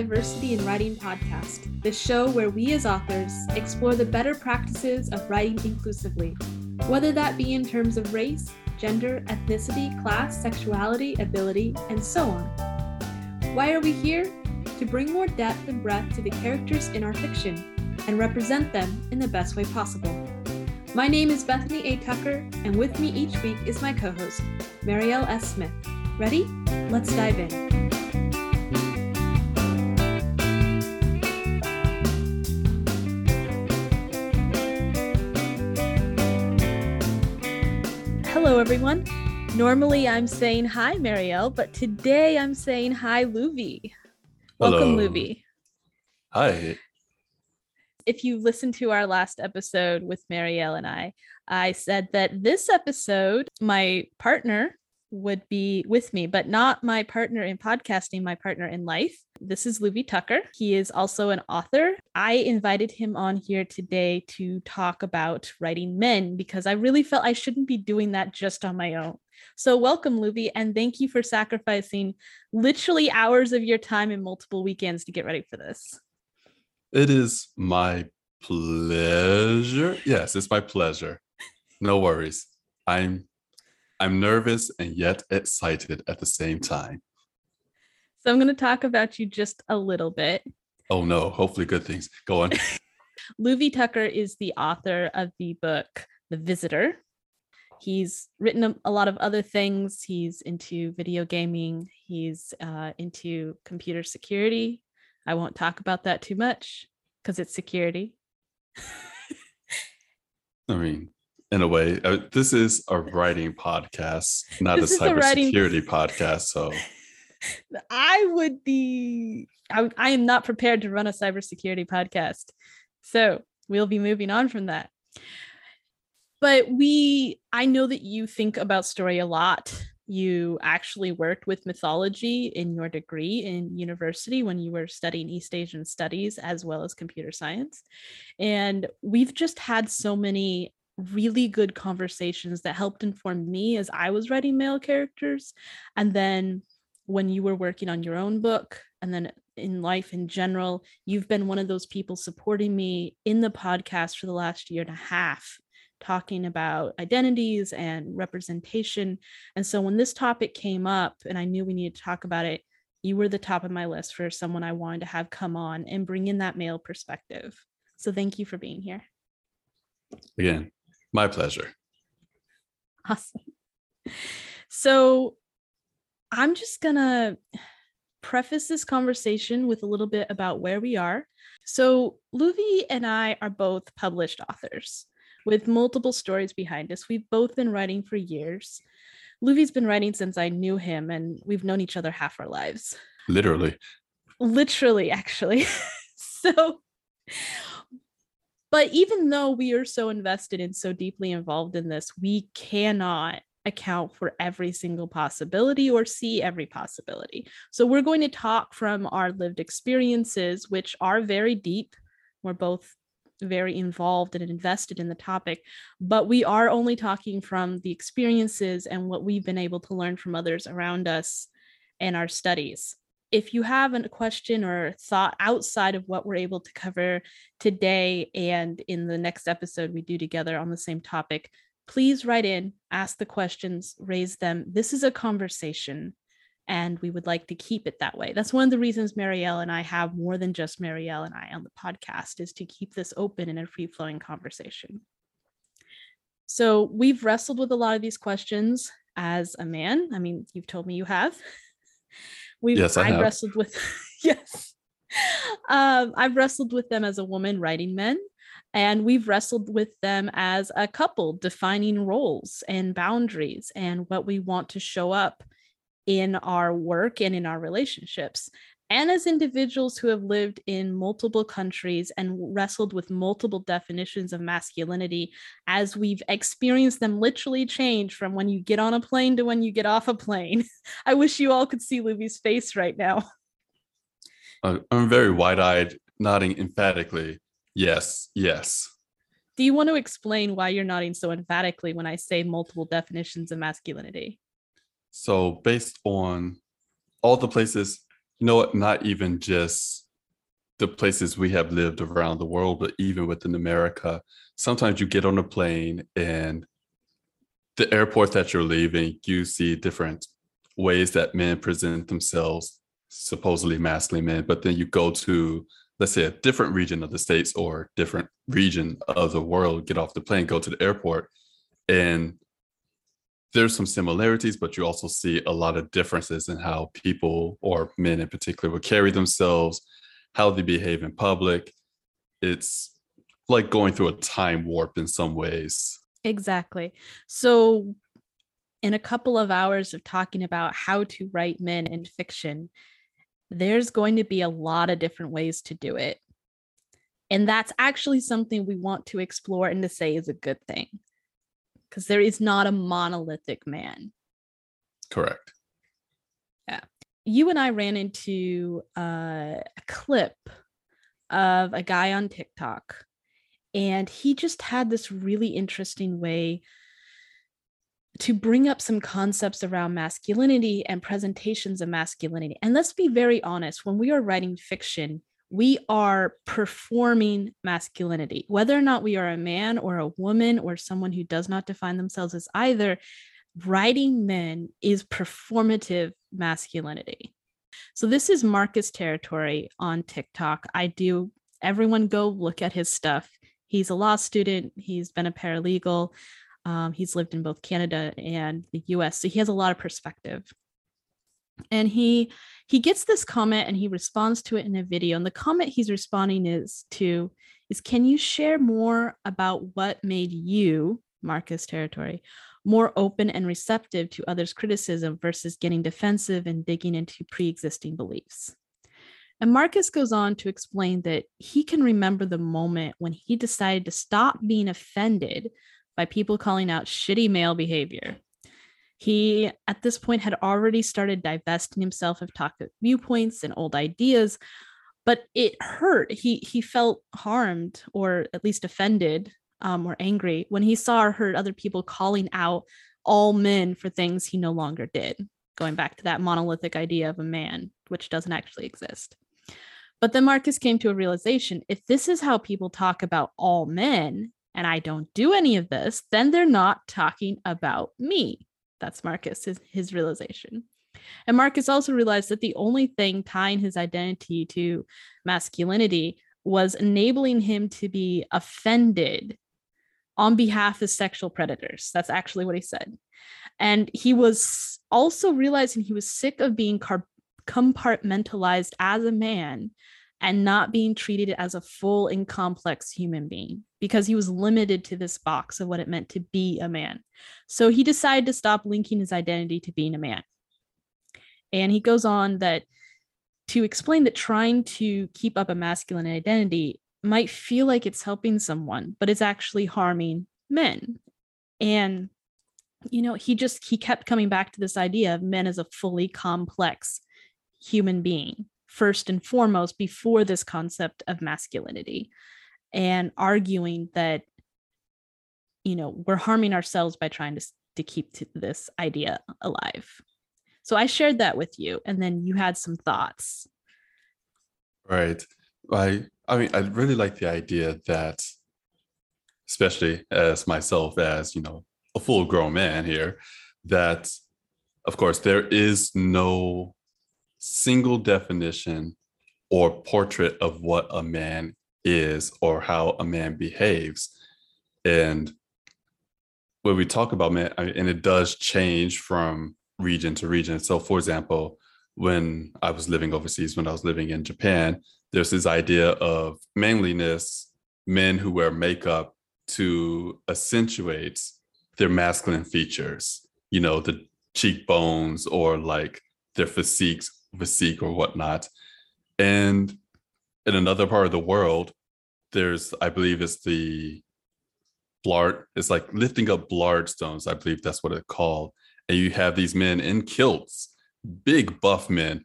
Diversity in Writing podcast, the show where we as authors explore the better practices of writing inclusively, whether that be in terms of race, gender, ethnicity, class, sexuality, ability, and so on. Why are we here? To bring more depth and breadth to the characters in our fiction and represent them in the best way possible. My name is Bethany A. Tucker, and with me each week is my co host, Marielle S. Smith. Ready? Let's dive in. Everyone. Normally I'm saying hi, Marielle, but today I'm saying hi, Luvi. Welcome. Luvi. Hi. If you listened to our last episode with Marielle and I, I said that this episode, my partner would be with me, but not my partner in podcasting, my partner in life. This is Luvi Tucker. He is also an author. I invited him on here today to talk about writing men because I really felt I shouldn't be doing that just on my own. So, welcome, Luvi, and thank you for sacrificing literally hours of your time and multiple weekends to get ready for this. It is my pleasure. Yes, it's my pleasure. No worries. I'm I'm nervous and yet excited at the same time. So, I'm going to talk about you just a little bit. Oh no, hopefully good things. Go on. Luvi Tucker is the author of the book The Visitor. He's written a, a lot of other things. He's into video gaming, he's uh, into computer security. I won't talk about that too much because it's security. I mean, in a way, uh, this is a writing podcast, not a cybersecurity podcast. So I would be, I, I am not prepared to run a cybersecurity podcast. So we'll be moving on from that. But we, I know that you think about story a lot. You actually worked with mythology in your degree in university when you were studying East Asian studies as well as computer science. And we've just had so many really good conversations that helped inform me as I was writing male characters. And then when you were working on your own book and then in life in general, you've been one of those people supporting me in the podcast for the last year and a half, talking about identities and representation. And so when this topic came up and I knew we needed to talk about it, you were the top of my list for someone I wanted to have come on and bring in that male perspective. So thank you for being here. again, my pleasure. Awesome. So I'm just going to preface this conversation with a little bit about where we are. So, Luvi and I are both published authors with multiple stories behind us. We've both been writing for years. Luvi's been writing since I knew him, and we've known each other half our lives Literally. literally actually so but even though we are so invested and so deeply involved in this we cannot account for every single possibility or see every possibility. So we're going to talk from our lived experiences which are very deep. We're both very involved and invested in the topic but we are only talking from the experiences and what we've been able to learn from others around us and our studies if you have a question or thought outside of what we're able to cover today and in the next episode we do together on the same topic, please write in, ask the questions, raise them. This is a conversation and we would like to keep it that way. That's one of the reasons Marielle and I have more than just Marielle and I on the podcast is to keep this open and a free flowing conversation. So we've wrestled with a lot of these questions as a man. I mean, you've told me you have. We've Yes, I I've wrestled with yes. Um, I've wrestled with them as a woman writing men, and we've wrestled with them as a couple defining roles and boundaries and what we want to show up in our work and in our relationships. And as individuals who have lived in multiple countries and wrestled with multiple definitions of masculinity, as we've experienced them literally change from when you get on a plane to when you get off a plane. I wish you all could see Luvi's face right now. I'm very wide-eyed, nodding emphatically. Yes, yes. Do you want to explain why you're nodding so emphatically when I say multiple definitions of masculinity? So based on all the places you know what? Not even just the places we have lived around the world, but even within America, sometimes you get on a plane and the airport that you're leaving, you see different ways that men present themselves, supposedly masculine men, but then you go to, let's say, a different region of the States or different region of the world, get off the plane, go to the airport, and there's some similarities, but you also see a lot of differences in how people or men in particular would carry themselves, how they behave in public. It's like going through a time warp in some ways. Exactly. So, in a couple of hours of talking about how to write men in fiction, there's going to be a lot of different ways to do it. And that's actually something we want to explore and to say is a good thing because there is not a monolithic man. Correct. Yeah. You and I ran into uh, a clip of a guy on TikTok, and he just had this really interesting way to bring up some concepts around masculinity and presentations of masculinity. And let's be very honest when we are writing fiction, we are performing masculinity, whether or not we are a man or a woman or someone who does not define themselves as either. Writing men is performative masculinity. So, this is Marcus territory on TikTok. I do, everyone go look at his stuff. He's a law student, he's been a paralegal, um, he's lived in both Canada and the US. So, he has a lot of perspective and he he gets this comment and he responds to it in a video. And the comment he's responding is to is can you share more about what made you marcus territory more open and receptive to others criticism versus getting defensive and digging into pre-existing beliefs? And marcus goes on to explain that he can remember the moment when he decided to stop being offended by people calling out shitty male behavior he, at this point, had already started divesting himself of toxic viewpoints and old ideas, but it hurt. He he felt harmed or at least offended um, or angry when he saw or heard other people calling out all men for things he no longer did. Going back to that monolithic idea of a man, which doesn't actually exist. But then Marcus came to a realization if this is how people talk about all men, and I don't do any of this, then they're not talking about me. That's Marcus, his, his realization. And Marcus also realized that the only thing tying his identity to masculinity was enabling him to be offended on behalf of sexual predators. That's actually what he said. And he was also realizing he was sick of being car- compartmentalized as a man and not being treated as a full and complex human being because he was limited to this box of what it meant to be a man. So he decided to stop linking his identity to being a man. And he goes on that to explain that trying to keep up a masculine identity might feel like it's helping someone, but it's actually harming men. And you know, he just he kept coming back to this idea of men as a fully complex human being first and foremost before this concept of masculinity and arguing that you know we're harming ourselves by trying to, to keep to this idea alive. So i shared that with you and then you had some thoughts. Right. I i mean i really like the idea that especially as myself as you know a full grown man here that of course there is no single definition or portrait of what a man is or how a man behaves. And when we talk about man, I mean, and it does change from region to region. So, for example, when I was living overseas, when I was living in Japan, there's this idea of manliness, men who wear makeup to accentuate their masculine features, you know, the cheekbones or like their physiques physique or whatnot. And in another part of the world, there's, I believe, it's the blart. It's like lifting up blard stones. I believe that's what it's called. And you have these men in kilts, big buff men.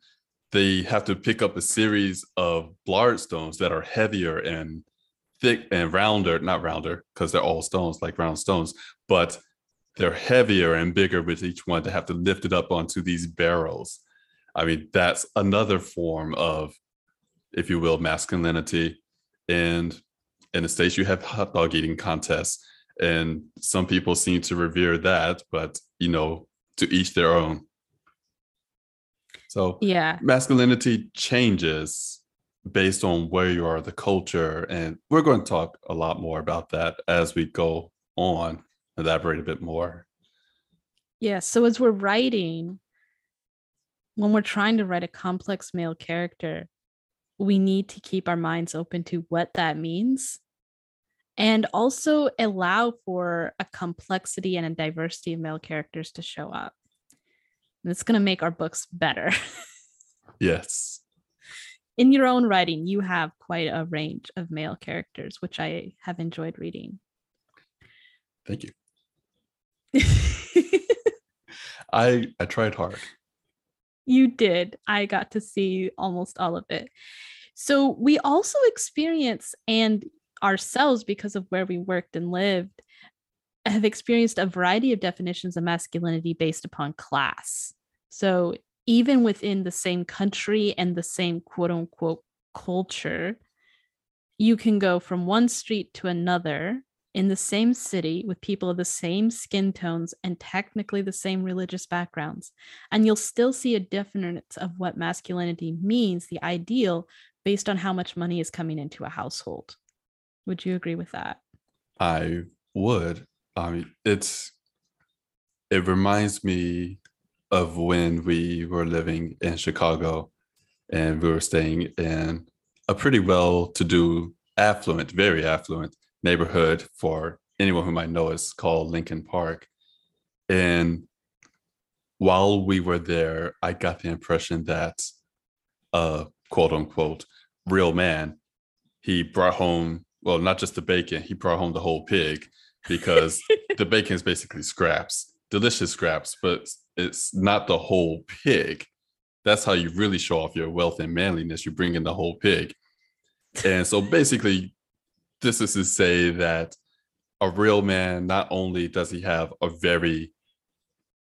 They have to pick up a series of blard stones that are heavier and thick and rounder, not rounder, because they're all stones, like round stones, but they're heavier and bigger with each one to have to lift it up onto these barrels I mean, that's another form of, if you will, masculinity. And in the States, you have hot dog eating contests. And some people seem to revere that, but, you know, to each their own. So, yeah, masculinity changes based on where you are, the culture. And we're going to talk a lot more about that as we go on, elaborate a bit more. Yeah. So as we're writing, when we're trying to write a complex male character, we need to keep our minds open to what that means and also allow for a complexity and a diversity of male characters to show up. And it's going to make our books better. yes. In your own writing, you have quite a range of male characters, which I have enjoyed reading. Thank you. I I tried hard. You did. I got to see almost all of it. So we also experience and ourselves because of where we worked and lived have experienced a variety of definitions of masculinity based upon class. So even within the same country and the same quote unquote culture, you can go from one street to another in the same city with people of the same skin tones and technically the same religious backgrounds. And you'll still see a difference of what masculinity means, the ideal, based on how much money is coming into a household. Would you agree with that? I would. I mean, it's it reminds me of when we were living in Chicago and we were staying in a pretty well to do, affluent, very affluent neighborhood for anyone who might know is called Lincoln Park. And while we were there, I got the impression that a quote unquote real man, he brought home, well, not just the bacon, he brought home the whole pig because the bacon is basically scraps, delicious scraps, but it's not the whole pig. That's how you really show off your wealth and manliness. You bring in the whole pig. And so basically, this is to say that a real man not only does he have a very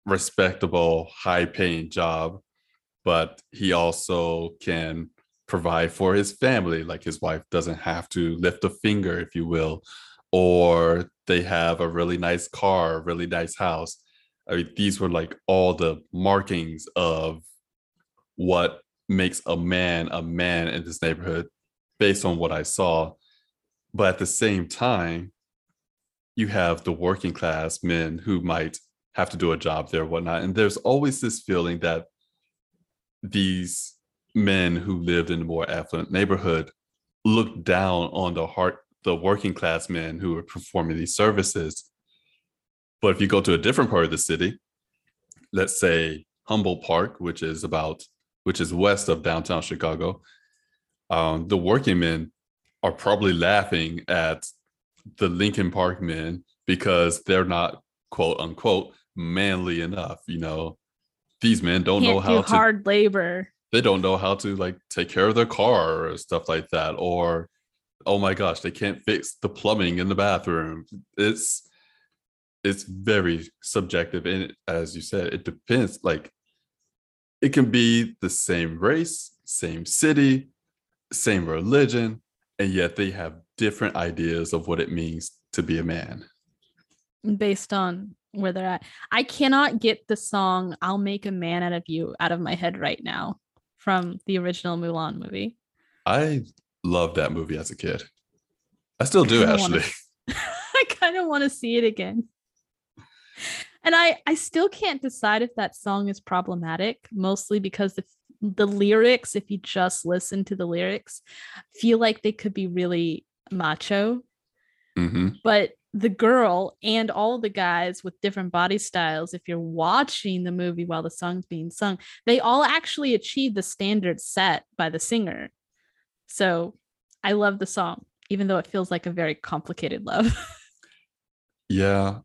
respectable high paying job but he also can provide for his family like his wife doesn't have to lift a finger if you will or they have a really nice car really nice house. I mean, these were like all the markings of what makes a man a man in this neighborhood based on what I saw but at the same time, you have the working class men who might have to do a job there, whatnot. And there's always this feeling that these men who lived in a more affluent neighborhood looked down on the heart the working class men who were performing these services. But if you go to a different part of the city, let's say Humboldt Park, which is about which is west of downtown Chicago, um, the working men are probably laughing at the Lincoln Park men because they're not quote unquote manly enough. You know, these men don't Can't know how do to hard labor. they don't know how to like take care of their car or stuff like that. Or oh my gosh, they can't fix the plumbing in the bathroom. It's it's very subjective. And as you said, it depends. Like it can be the same race, same city, same religion, and yet they have different ideas of what it means to be a man. based on where they're at. I cannot get the song I'll Make a Man Out of You out of my head right now from the original Mulan movie. I loved that movie as a kid. I still do wanna- actually. I kind of want to see it again. And I I still can't decide if that song is problematic, mostly because the the lyrics, if you just listen to the lyrics, feel like they could be really macho. Hmm but the girl and all the guys with different body styles if you're watching the movie while the song's being sung they all actually achieve the standard set by the singer. So i love the song even though it feels like a very complicated love. Yeah.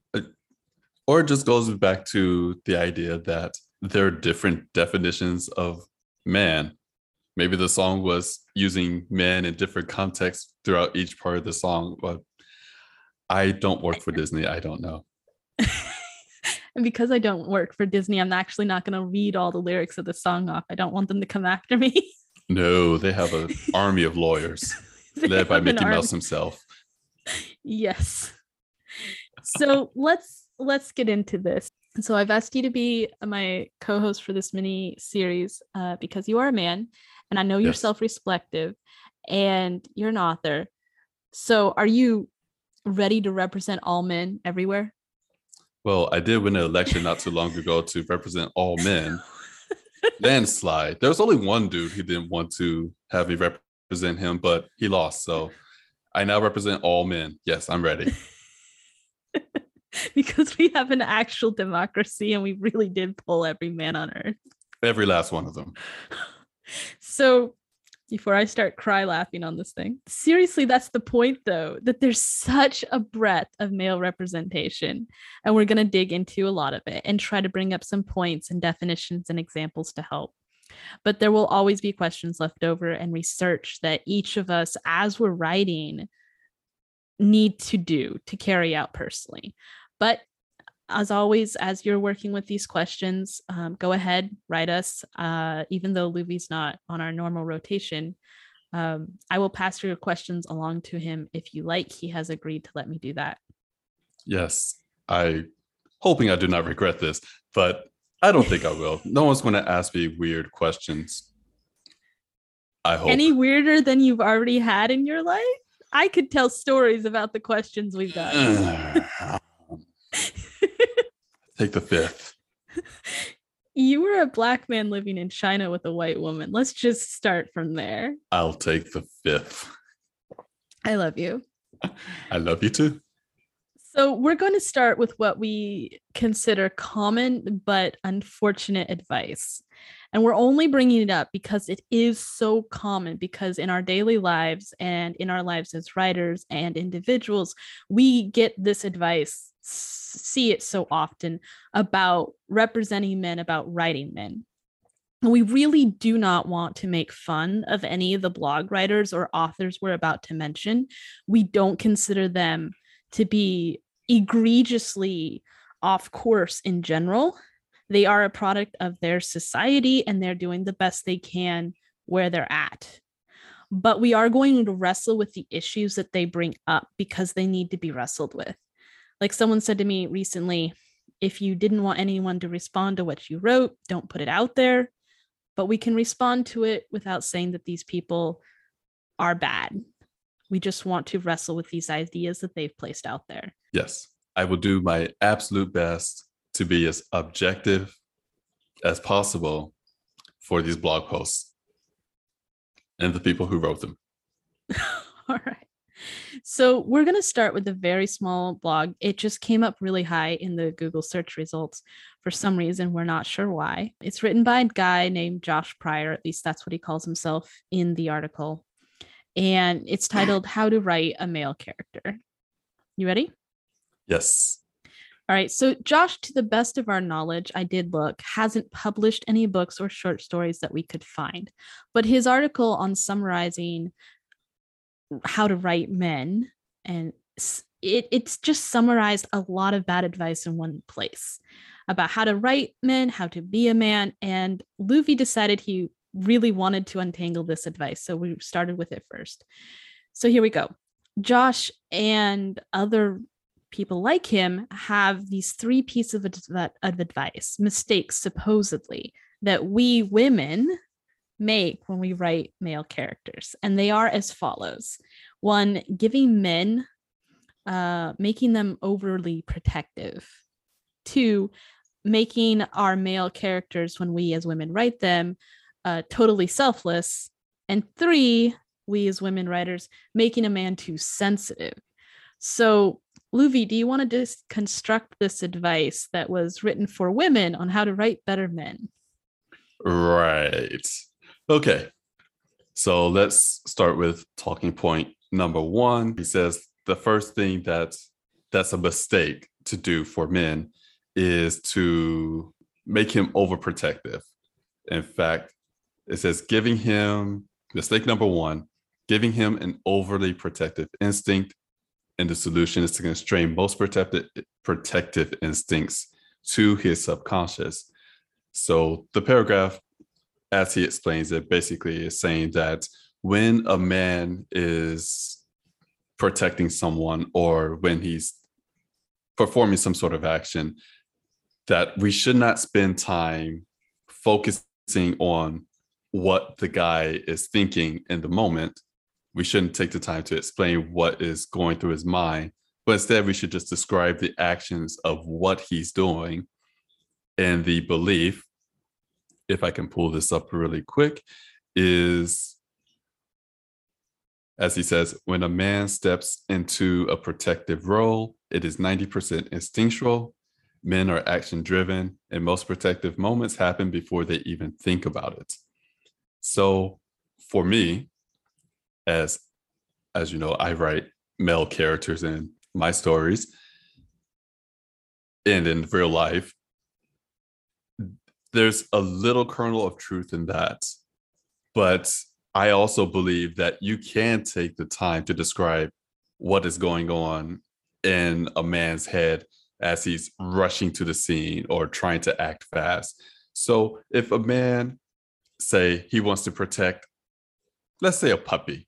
Or it just goes back to the idea that there are different definitions of man. Maybe the song was using man in different contexts throughout each part of the song, but I don't work for Disney. I don't know. And because I don't work for Disney, I'm actually not going to read all the lyrics of the song off. I don't want them to come after me. No, they have an army of lawyers led by Mickey. Mouse himself. Yes. So let's let's get into this. So I've asked you to be my co-host for this mini series uh, because you are a man, and I know you're Yes. self-reflective, and you're an author. So are you ready to represent all men everywhere? Well, I did win an election not too long ago to represent all men. Landslide. There was only one dude who didn't want to have me represent him, but he lost. So I now represent all men. Yes, I'm ready. because we have an actual democracy and we really did pull every man on earth. Every last one of them. So before I start cry laughing on this thing, seriously, that's the point though, that there's such a breadth of male representation. And we're going to dig into a lot of it and try to bring up some points and definitions and examples to help. But there will always be questions left over and research that each of us, as we're writing, need to do to carry out personally. But as always, as you're working with these questions, um, go ahead, write us. Uh, even though Luvi's not on our normal rotation, um, I will pass your questions along to him if you like. He has agreed to let me do that. Yes. I hoping I do not regret this, but I don't think I will. No one's going to ask me weird questions. I hope. Any weirder than you've already had in your life? I could tell stories about the questions we've got. Take the fifth. you were a black man living in China with a white woman. Let's just start from there. I'll take the fifth. I love you. I love you too. So, we're going to start with what we consider common but unfortunate advice. And we're only bringing it up because it is so common, because in our daily lives and in our lives as writers and individuals, we get this advice, see it so often about representing men, about writing men. And we really do not want to make fun of any of the blog writers or authors we're about to mention. We don't consider them to be egregiously off course in general. They are a product of their society and they're doing the best they can where they're at. But we are going to wrestle with the issues that they bring up because they need to be wrestled with. Like someone said to me recently, if you didn't want anyone to respond to what you wrote, don't put it out there. But we can respond to it without saying that these people are bad. We just want to wrestle with these ideas that they've placed out there. Yes. I will do my absolute best to be as objective as possible for these blog posts and the people who wrote them. All right. So we're going to start with a very small blog. It just came up really high in the Google search results for some reason. We're not sure why. It's written by a guy named Josh Pryor, at least that's what he calls himself in the article. And it's titled How to Write a Male Character. You ready? Yes. All right. So, Josh, to the best of our knowledge, I did look, hasn't published any books or short stories that we could find. But his article on summarizing how to write men and it, it's just summarized a lot of bad advice in one place about how to write men, how to be a man. And Luvi decided he really wanted to untangle this advice. So we started with it first. So here we go. Josh and other people like him have these three pieces of, of advice, mistakes supposedly, that we women make when we write male characters. And they are as follows one, giving men, uh, making them overly protective. Two, making our male characters, when we as women write them, uh, totally selfless. And three, we as women writers, making a man too sensitive. So, Luvi, do you want to just construct this advice that was written for women on how to write better men? Right. Okay. So let's start with talking point number one. He says the first thing that's that's a mistake to do for men is to make him overprotective. In fact, it says giving him mistake number one, giving him an overly protective instinct. And the solution is to constrain most protective protective instincts to his subconscious. So the paragraph, as he explains it, basically is saying that when a man is protecting someone or when he's performing some sort of action, that we should not spend time focusing on what the guy is thinking in the moment. We shouldn't take the time to explain what is going through his mind, but instead we should just describe the actions of what he's doing and the belief if i can pull this up really quick is as he says when a man steps into a protective role it is 90% instinctual. Men are action driven and most protective moments happen before they even think about it. So for me as as you know i write male characters in my stories. And in real life there's a little kernel of truth in that. But i also believe that you can take the time to describe what is going on in a man's head as he's rushing to the scene or trying to act fast. So if a man say he wants to protect let's say a puppy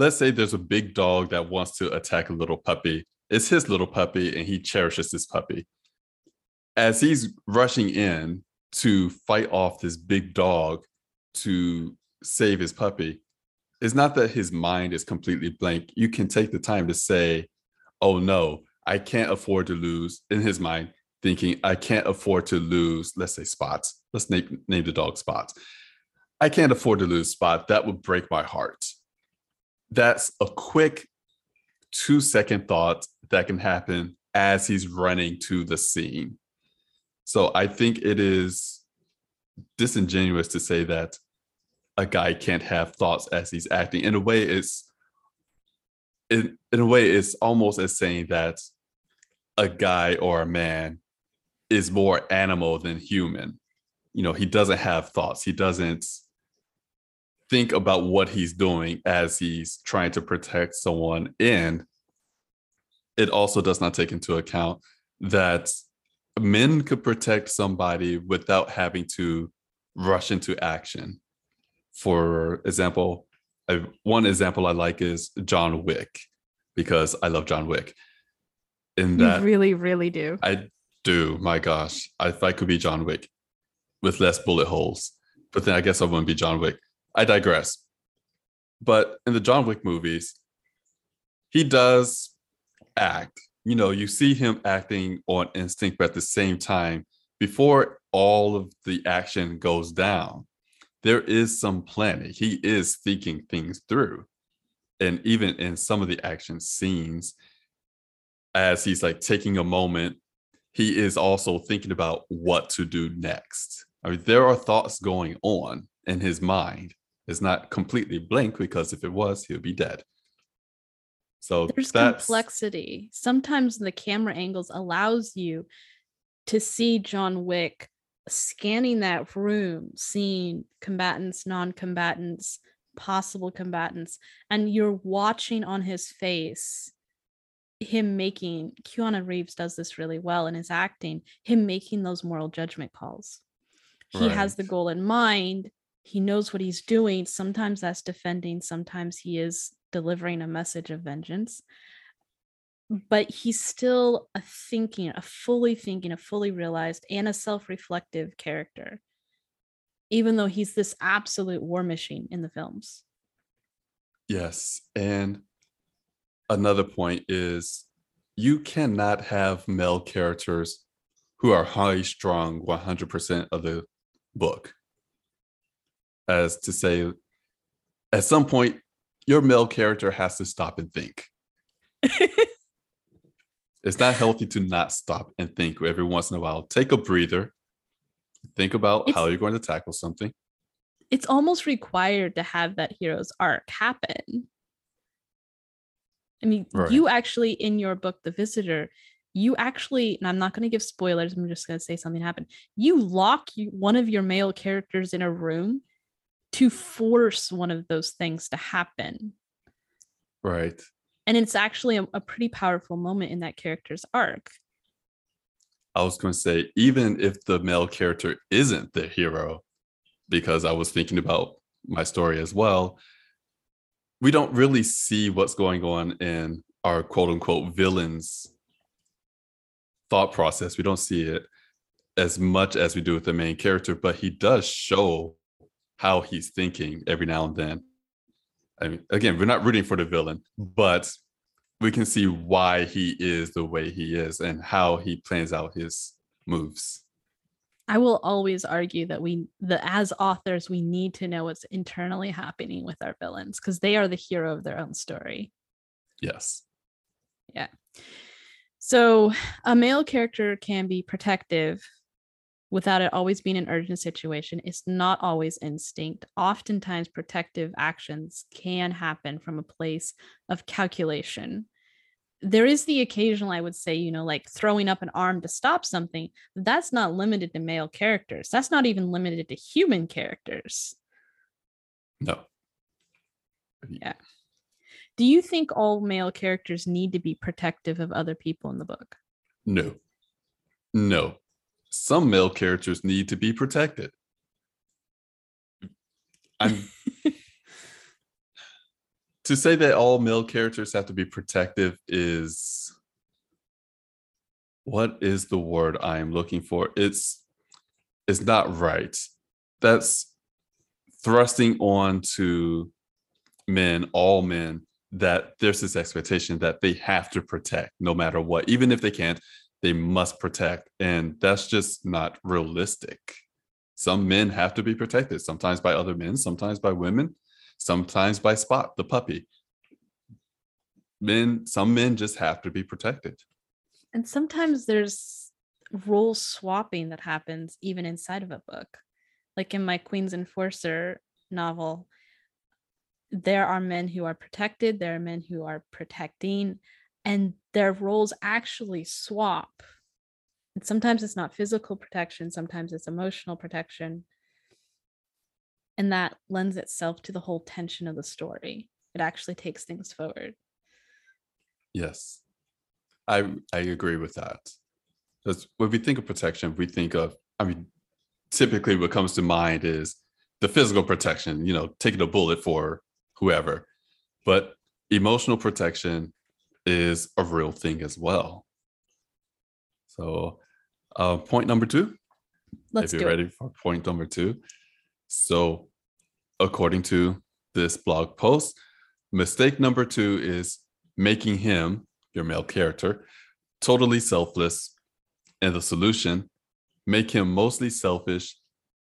let's say there's a big dog that wants to attack a little puppy. It's his little puppy and he cherishes this puppy. As he's rushing in to fight off this big dog to save his puppy, it's not that his mind is completely blank. You can take the time to say, oh no, I can't afford to lose in his mind, thinking I can't afford to lose, let's say spots. Let's name, name the dog spots. I can't afford to lose spot. That would break my heart that's a quick two second thought that can happen as he's running to the scene. So I think it is disingenuous to say that a guy can't have thoughts as he's acting. In a way, it's in, in a way, it's almost as saying that a guy or a man is more animal than human. You know, he doesn't have thoughts. He doesn't think about what he's doing as he's trying to protect someone. And it also does not take into account that men could protect somebody without having to rush into action. For example, I, one example I like is John Wick because I love John Wick. In that, you really, really do. I do. My gosh, if I could be John Wick with less bullet holes, but then I guess I wouldn't be John Wick. I digress. But in the John Wick movies, he does act. You know, you see him acting on instinct, but at the same time, before all of the action goes down, there is some planning. He is thinking things through. And even in some of the action scenes, as he's like taking a moment, he is also thinking about what to do next. I mean, there are thoughts going on in his mind is not completely blank because if it was, he would be dead. So there's complexity. Sometimes the camera angles allows you to see John Wick scanning that room, seeing combatants, non-combatants, possible combatants, and you're watching on his face him making Keanu Reeves does this really well in his acting, him making those moral judgment calls. He right. has the goal in mind he knows what he's doing. Sometimes that's defending, sometimes he is delivering a message of vengeance. But he's still a thinking, a fully thinking, a fully realized, and a self reflective character, even though he's this absolute war machine in the films. Yes. And another point is you cannot have male characters who are high strung 100% of the book as to say at some point your male character has to stop and think. It's not healthy to not stop and think every once in a while. Take a breather. Think about it's, how you're going to tackle something. It's almost required to have that hero's arc happen. I mean right. you actually in your book the visitor you actually and i'm not going to give spoilers i'm just going to say something happened. You lock you, one of your male characters in a room to force one of those things to happen. Right. And it's actually a, a pretty powerful moment in that character's arc. I was going to say, even if the male character isn't the hero, because I was thinking about my story as well, we don't really see what's going on in our quote unquote villains thought process. We don't see it as much as we do with the main character, but he does show how he's thinking every now and then. I mean, again, we're not rooting for the villain, but we can see why he is the way he is and how he plans out his moves. I will always argue that we the as authors we need to know what's internally happening with our villains because they are the hero of their own story. Yes. Yeah. So a male character can be protective without it always being an urgent situation. It's not always instinct. Oftentimes, protective actions can happen from a place of calculation. There is the occasional, I would say, you know, like throwing up an arm to stop something. That's not limited to male characters. That's not even limited to human characters. No. Yeah. Do you think all male characters need to be protective of other people in the book? No. No some male characters need to be protected. I'm to say that all male characters have to be protective is what is the word I am looking for? It's it's not right. That's thrusting on to men, all men, that there's this expectation that they have to protect no matter what, even if they can't, they must protect. And that's just not realistic. Some men have to be protected, sometimes by other men, sometimes by women, sometimes by Spot, the puppy. Men, some men just have to be protected. And sometimes there's role swapping that happens even inside of a book. Like in my Queen's Enforcer novel, there are men who are protected, there are men who are protecting, and their roles actually swap. And sometimes it's not physical protection, sometimes it's emotional protection. And that lends itself to the whole tension of the story. It actually takes things forward. Yes. I I agree with that. Because when we think of protection, we think of, I mean, typically what comes to mind is the physical protection, you know, taking a bullet for whoever. But emotional protection is a real thing as well. So, uh, point number two. Let's if you're ready for point number two. So, according to this blog post, mistake number two is making him, your male character, totally selfless. And the solution, make him mostly selfish,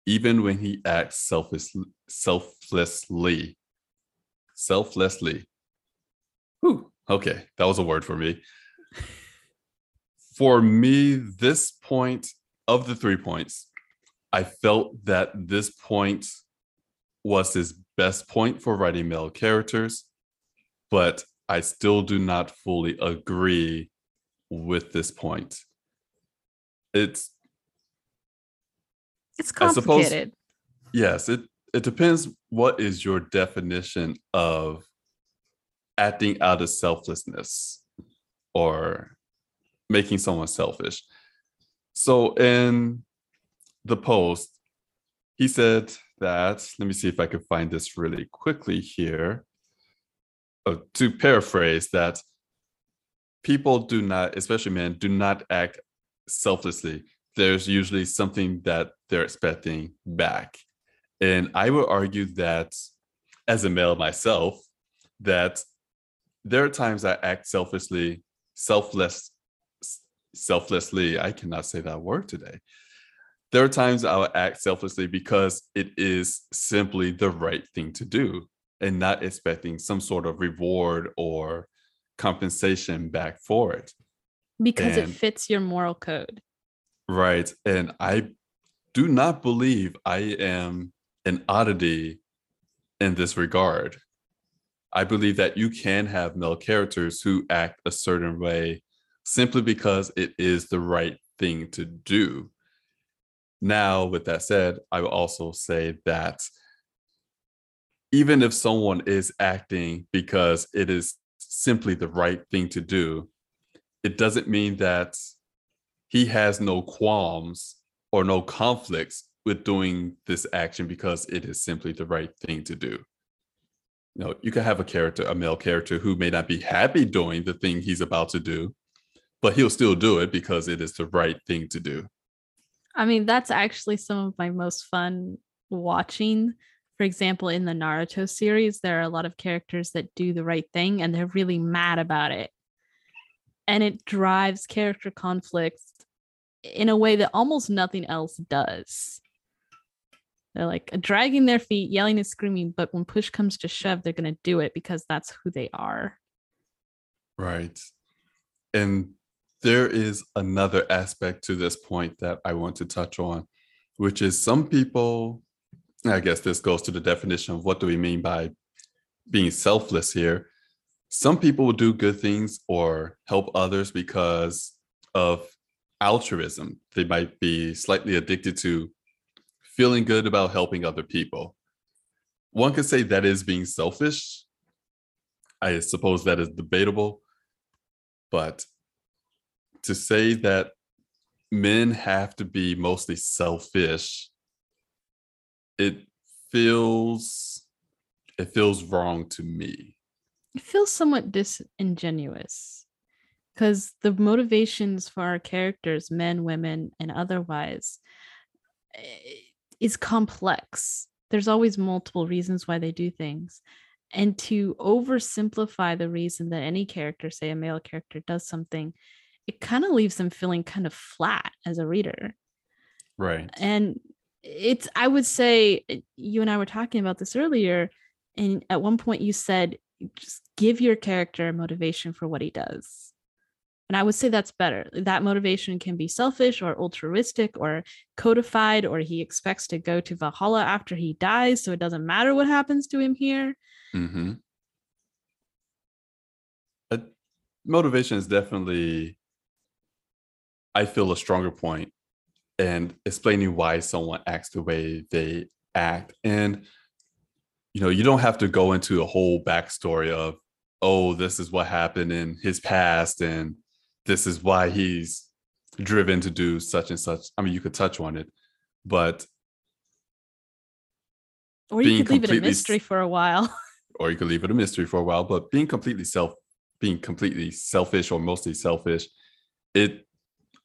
even when he acts selfish, selflessly. Selflessly. Whew. Okay, that was a word for me. For me, this point of the three points, I felt that this point was his best point for writing male characters, but I still do not fully agree with this point. It's it's complicated. Suppose, yes, it it depends what is your definition of acting out of selflessness or making someone selfish. So in the post, he said that, let me see if I can find this really quickly here. Uh, to paraphrase, that people do not, especially men, do not act selflessly. There's usually something that they're expecting back. And I would argue that as a male myself, that there are times I act selfishly, selfless, selflessly. I cannot say that word today. There are times I'll act selflessly because it is simply the right thing to do and not expecting some sort of reward or compensation back for it. Because and, it fits your moral code. Right. And I do not believe I am an oddity in this regard. I believe that you can have male characters who act a certain way simply because it is the right thing to do. Now, with that said, I will also say that even if someone is acting because it is simply the right thing to do, it doesn't mean that he has no qualms or no conflicts with doing this action because it is simply the right thing to do. You know, you can have a character, a male character who may not be happy doing the thing he's about to do, but he'll still do it because it is the right thing to do. I mean, that's actually some of my most fun watching. For example, in the Naruto series, there are a lot of characters that do the right thing and they're really mad about it. And it drives character conflicts in a way that almost nothing else does. They're like dragging their feet, yelling and screaming, but when push comes to shove, they're going to do it because that's who they are. Right. And there is another aspect to this point that I want to touch on, which is some people, I guess this goes to the definition of what do we mean by being selfless here. Some people will do good things or help others because of altruism. They might be slightly addicted to feeling good about helping other people. One could say that is being selfish. I suppose that is debatable. But to say that men have to be mostly selfish it feels it feels wrong to me it feels somewhat disingenuous because the motivations for our characters men women and otherwise eh, is complex there's always multiple reasons why they do things and to oversimplify the reason that any character say a male character does something it kind of leaves them feeling kind of flat as a reader. Right. And it's, I would say, eh, you and I were talking about this earlier. And at one point you said, just give your character a motivation for what he does. And I would say that's better. That motivation can be selfish or altruistic or codified, or he expects to go to Valhalla after he dies. So it doesn't matter what happens to him here. Mm-hmm. motivation is definitely I feel a stronger point and explaining why someone acts the way they act. And, you know, you don't have to go into a whole backstory of, oh, this is what happened in his past and this is why he's driven to do such and such. I mean, you could touch on it, but. Or you could leave it a mystery for a while. or you could leave it a mystery for a while, but being completely self, being completely selfish or mostly selfish, it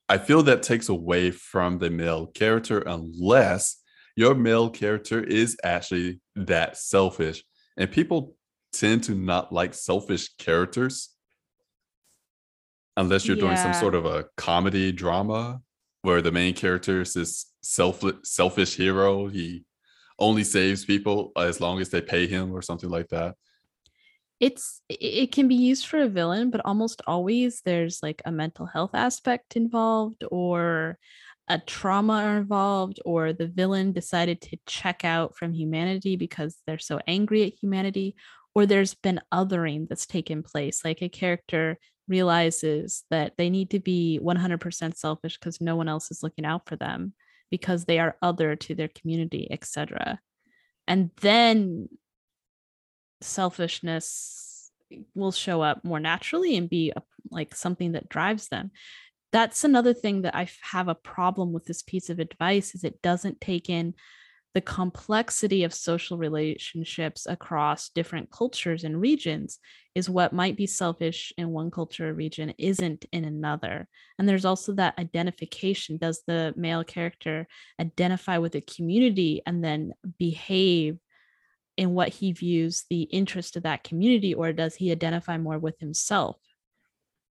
I feel that takes away from the male character unless your male character is actually that selfish. And people tend to not like selfish characters unless you're yeah. doing some sort of a comedy drama where the main character is this self selfish hero. He only saves people as long as they pay him or something like that it's it can be used for a villain but almost always there's like a mental health aspect involved or a trauma involved or the villain decided to check out from humanity because they're so angry at humanity or there's been othering that's taken place like a character realizes that they need to be 100% selfish because no one else is looking out for them because they are other to their community etc and then selfishness will show up more naturally and be a, like something that drives them. That's another thing that i have a problem with this piece of advice is it doesn't take in the complexity of social relationships across different cultures and regions is what might be selfish in one culture or region isn't in another and there's also that identification does the male character identify with a community and then behave in what he views the interest of that community, or does he identify more with himself?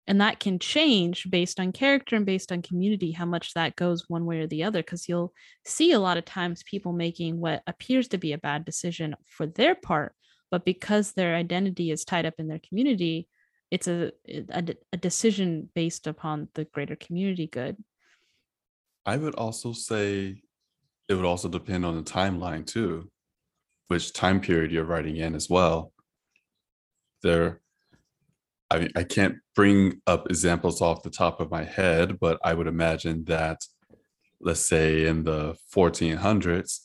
And that can change based on character and based on community, how much that goes one way or the other. Because you'll see a lot of times people making what appears to be a bad decision for their part, but because their identity is tied up in their community, it's a, a, a decision based upon the greater community good. I would also say it would also depend on the timeline too which time period you're writing in as well. There, I mean, I can't bring up examples off the top of my head, but I would imagine that, let's say in the 1400s,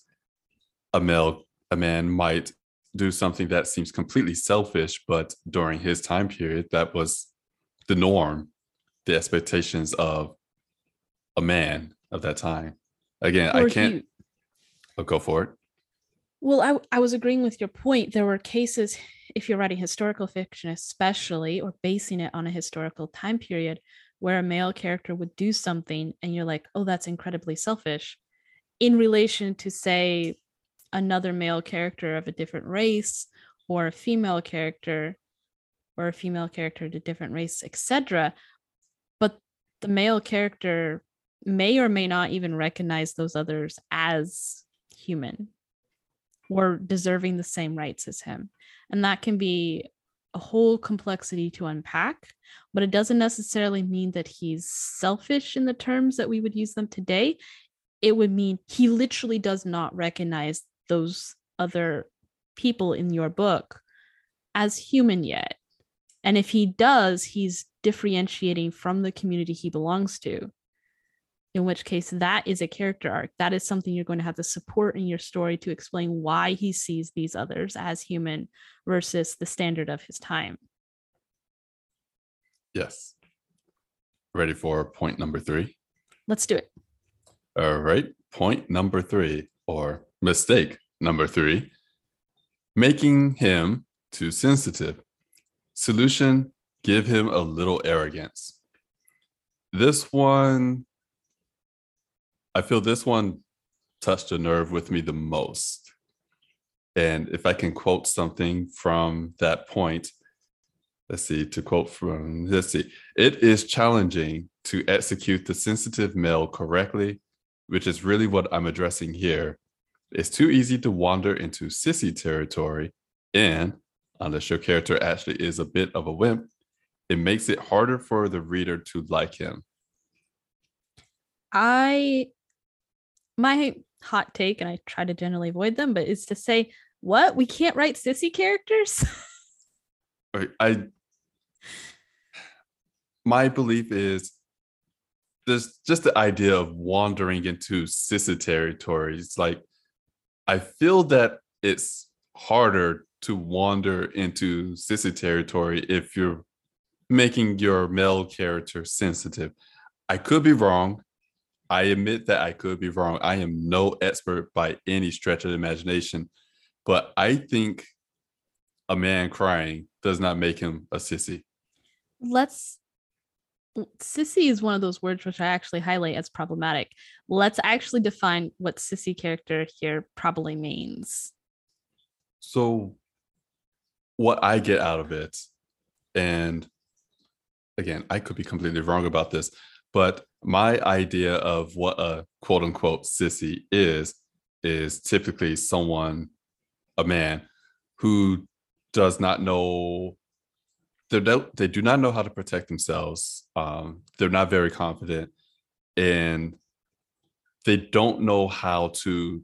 a male, a man might do something that seems completely selfish, but during his time period, that was the norm, the expectations of a man of that time. Again, Or I can't you- oh, go for it. Well, I, I was agreeing with your point. There were cases, if you're writing historical fiction, especially, or basing it on a historical time period, where a male character would do something and you're like, oh, that's incredibly selfish, in relation to, say, another male character of a different race or a female character or a female character of a different race, etc. But the male character may or may not even recognize those others as human or deserving the same rights as him. And that can be a whole complexity to unpack, but it doesn't necessarily mean that he's selfish in the terms that we would use them today. It would mean he literally does not recognize those other people in your book as human yet. And if he does, he's differentiating from the community he belongs to in which case that is a character arc. That is something you're going to have to support in your story to explain why he sees these others as human versus the standard of his time. Yes. Ready for point number three? Let's do it. All right. Point number three, or mistake number three, making him too sensitive. Solution give him a little arrogance. This one, I feel this one touched a nerve with me the most. And if I can quote something from that point, let's see, to quote from, let's see, it is challenging to execute the sensitive male correctly, which is really what I'm addressing here. It's too easy to wander into sissy territory. And unless your character actually is a bit of a wimp, it makes it harder for the reader to like him. I, my hot take, and I try to generally avoid them, but is to say, what? We can't write sissy characters? I, my belief is there's just the idea of wandering into sissy territories. Like I feel that it's harder to wander into sissy territory if you're making your male character sensitive. I could be wrong. I admit that I could be wrong. I am no expert by any stretch of the imagination, but I think a man crying does not make him a sissy. Let's. Sissy is one of those words which I actually highlight as problematic. Let's actually define what sissy character here probably means. So, what I get out of it, and again, I could be completely wrong about this, but my idea of what a quote unquote sissy is, is typically someone, a man, who does not know they don't they do not know how to protect themselves um, they're not very confident and they don't know how to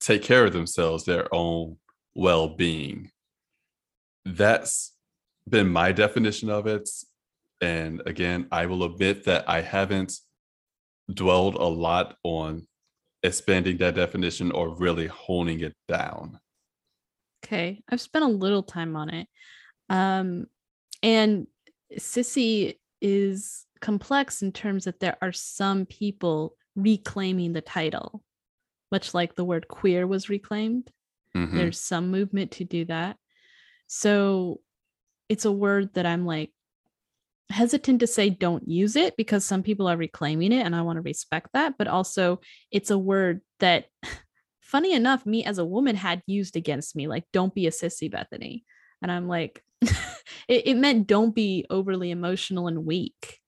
take care of themselves their own well-being. That's been my definition of it and again i will admit that i haven't dwelled a lot on expanding that definition or really honing it down Okay, I've spent a little time on it. Um, and sissy is complex in terms that there are some people reclaiming the title, much like the word queer was reclaimed. Mhm. There's some movement to do that. So it's a word that I'm like hesitant to say don't use it because some people are reclaiming it and I want to respect that. But also, it's a word that, funny enough, me as a woman had used against me like, don't be a sissy, Bethany. And I'm like, it, it meant don't be overly emotional and weak.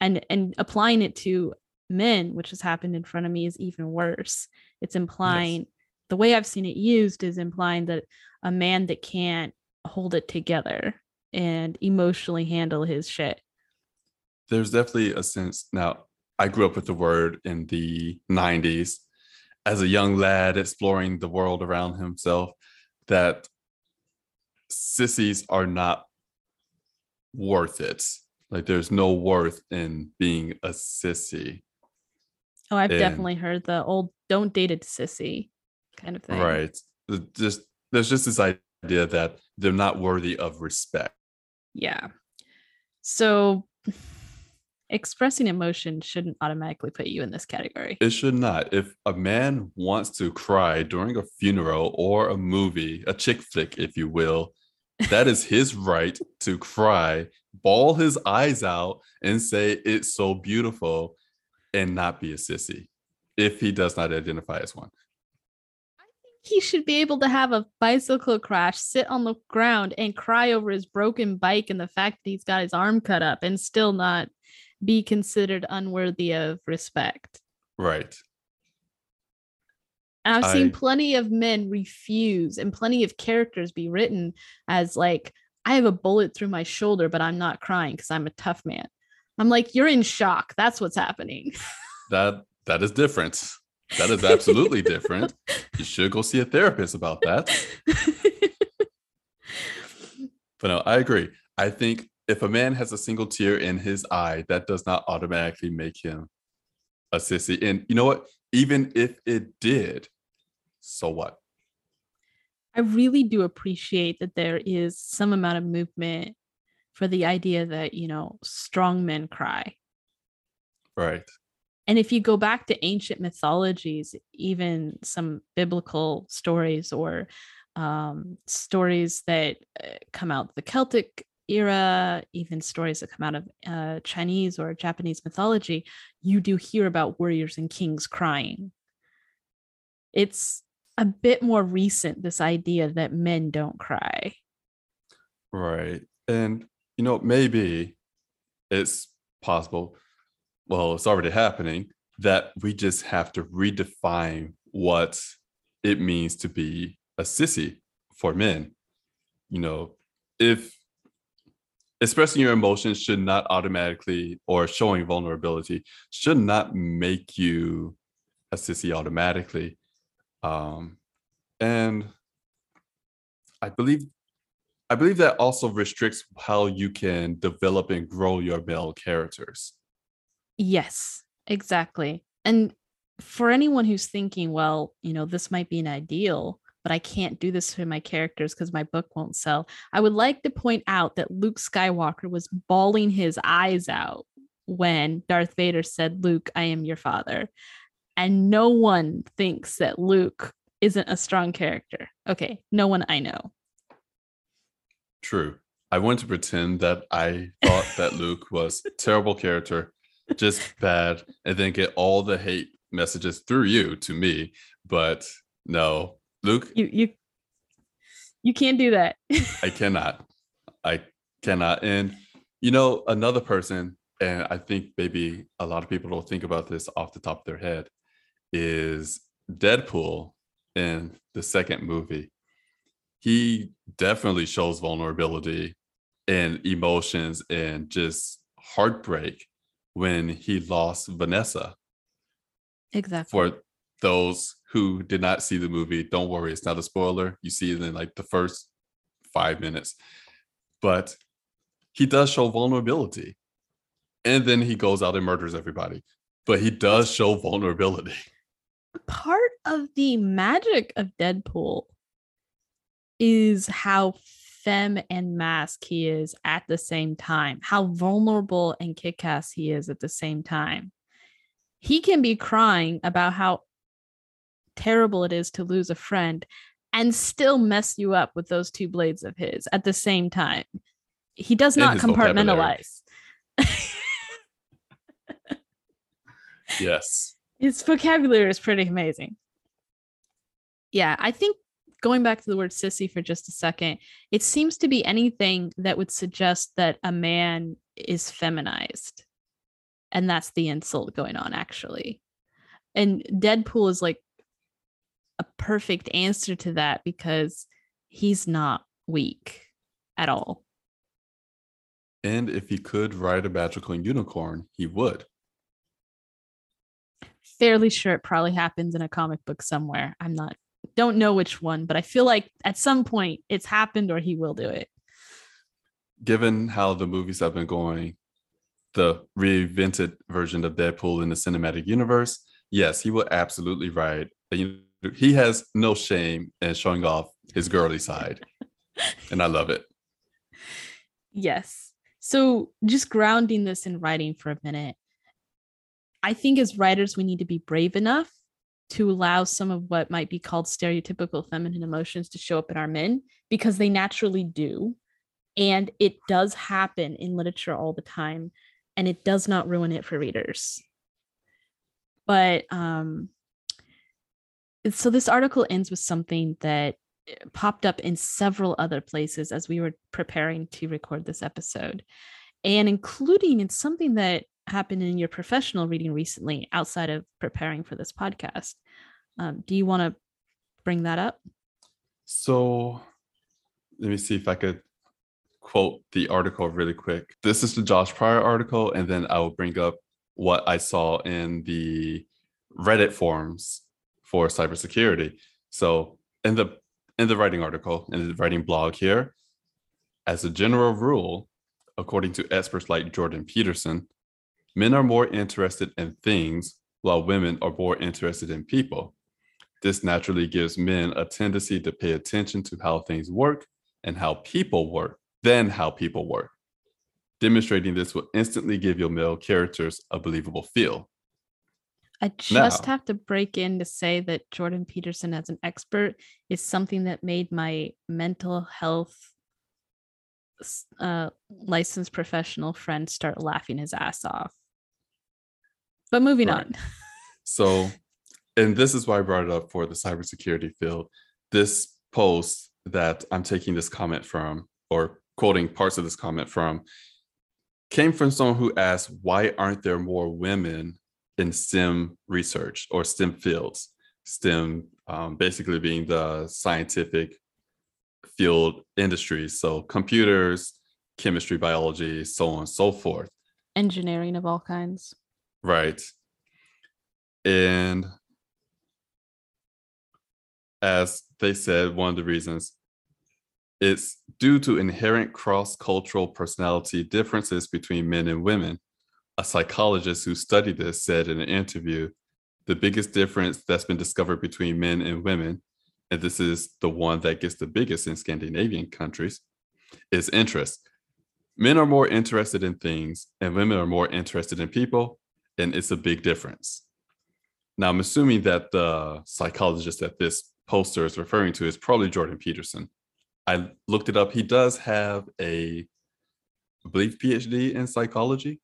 And, and applying it to men, which has happened in front of me, is even worse. It's implying the way I've seen it used is implying that a man that can't hold it together and emotionally handle his shit. there's definitely a sense now i grew up with the word in the 90s as a young lad exploring the world around himself that sissies are not worth it. Like there's no worth in being a sissy. Oh, I've And- definitely heard the old don't date a sissy kind of thing. right. Just there's just this idea that they're not worthy of respect Yeah. So expressing emotion shouldn't automatically put you in this category. It should not. If a man wants to cry during a funeral or a movie, a chick flick, if you will, that is his right to cry, bawl his eyes out, and say it's so beautiful and not be a sissy if he does not identify as one. He should be able to have a bicycle crash, sit on the ground, and cry over his broken bike and the fact that he's got his arm cut up and still not be considered unworthy of respect. Right. And I've seen plenty of men refuse and plenty of characters be written as like, I have a bullet through my shoulder, but I'm not crying because I'm a tough man. I'm like, you're in shock. That's what's happening. That that is different. That is absolutely different. You should go see a therapist about that. But no, I agree. I think if a man has a single tear in his eye, that does not automatically make him a sissy. And you know what? Even if it did, so what? I really do appreciate that there is some amount of movement for the idea that, you know, strong men cry. Right. And if you go back to ancient mythologies, even some biblical stories or um, stories that uh, come out of the Celtic era, even stories that come out of uh, Chinese or Japanese mythology, you do hear about warriors and kings crying. It's a bit more recent, this idea that men don't cry. Right. And you know, maybe it's possible. Well, it's already happening that we just have to redefine what it means to be a sissy for men. You know, if expressing your emotions should not automatically or showing vulnerability should not make you a sissy automatically. Um, and I believe I believe that also restricts how you can develop and grow your male characters. Yes, exactly. And for anyone who's thinking, well, you know, this might be an ideal, but I can't do this for my characters because my book won't sell. I would like to point out that Luke Skywalker was bawling his eyes out when Darth Vader said, Luke, I am your father. And no one thinks that Luke isn't a strong character. Okay, no one I know. True. I want to pretend that I thought that Luke was a terrible character, just bad, and then get all the hate messages through you to me. But no, Luke, You you you can't do that. I cannot. I cannot. And you know, another person, and I think maybe a lot of people don't think about this off the top of their head, is Deadpool in the second movie. He definitely shows vulnerability and emotions and just heartbreak when he lost Vanessa. exactly. For those who did not see the movie, don't worry, it's not a spoiler. You see it in like the first five minutes. But he does show vulnerability. And then he goes out and murders everybody. But he does show vulnerability. part of the magic of Deadpool is how femme and masc he is at the same time, how vulnerable and kick ass he is at the same time. He can be crying about how terrible it is to lose a friend and still mess you up with those two blades of his at the same time. He does not compartmentalize. Yes. his vocabulary is pretty amazing. Yeah, I think going back to the word sissy for just a second, it seems to be anything that would suggest that a man is feminized. And that's the insult going on, actually. And Deadpool is like a perfect answer to that because he's not weak at all. And if he could ride a magical unicorn, he would. Fairly sure it probably happens in a comic book somewhere. I'm not, don't know which one, but I feel like at some point it's happened or he will do it. Given how the movies have been going, the reinvented version of Deadpool in the cinematic universe, yes, he will absolutely uni- He has no shame in showing off his girly side. and I love it. Yes. So, just grounding this in writing for a minute, I think as writers, we need to be brave enough to allow some of what might be called stereotypical feminine emotions to show up in our men because they naturally do. And it does happen in literature all the time, and it does not ruin it for readers. But um, so this article ends with something that eh, popped up in several other places as we were preparing to record this episode, and including in something that happened in your professional reading recently outside of preparing for this podcast. Um, do you want to bring that up? So let me see if I could quote the article really quick. This is the Josh Pryor article, and then I will bring up what I saw in the Reddit forums for cybersecurity. So in the in the writing article, in the writing blog here, as a general rule, according to experts like Jordan Peterson, men are more interested in things while women are more interested in people. This naturally gives men a tendency to pay attention to how things work and how people work than how people work. Demonstrating this will instantly give your male characters a believable feel. I just now, have to break in to say that Jordan Peterson, as an expert, is something that made my mental health uh, licensed professional friend start laughing his ass off. But moving right. on. so, and this is why I brought it up for the cybersecurity field. This post that I'm taking this comment from, or quoting parts of this comment from, came from someone who asked, Why aren't there more women in STEM research or STEM fields? STEM um, basically being the scientific field industries. So, computers, chemistry, biology, so on and so forth. Engineering of all kinds. Right. And as they said, one of the reasons it's due to inherent cross cultural personality differences between men and women. A psychologist who studied this said in an interview the biggest difference that's been discovered between men and women, and this is the one that gets the biggest in Scandinavian countries, is interest. Men are more interested in things, and women are more interested in people, and it's a big difference. Now, I'm assuming that the psychologist that this poster is referring to is probably Jordan Peterson. I looked it up. He does have a, I believe, PhD in psychology,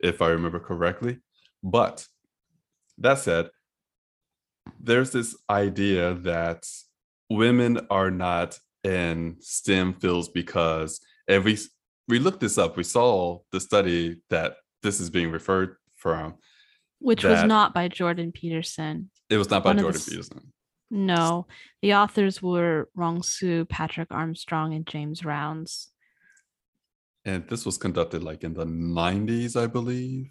if I remember correctly. But that said, there's this idea that women are not in STEM fields because every we looked this up. We saw the study that this is being referred from. Which was not by Jordan Peterson. It was not by One Jordan the, Peterson. No, the authors were Rong Su, Patrick Armstrong, and James Rounds. And this was conducted like in the 90s, I believe.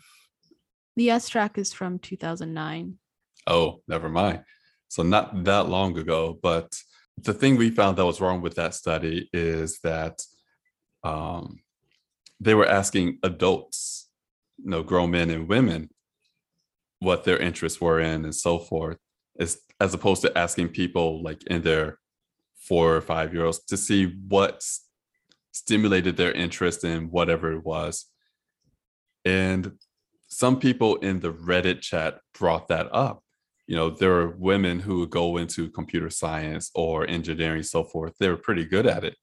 The S track is from 2009. Oh, never mind. So, not that long ago. But the thing we found that was wrong with that study is that um, they were asking adults you know grown men and women what their interests were in and so forth as as opposed to asking people like in their four or five year olds to see what stimulated their interest in whatever it was. And some people in the reddit chat brought that up. You know there are women who would go into computer science or engineering so forth. They were pretty good at it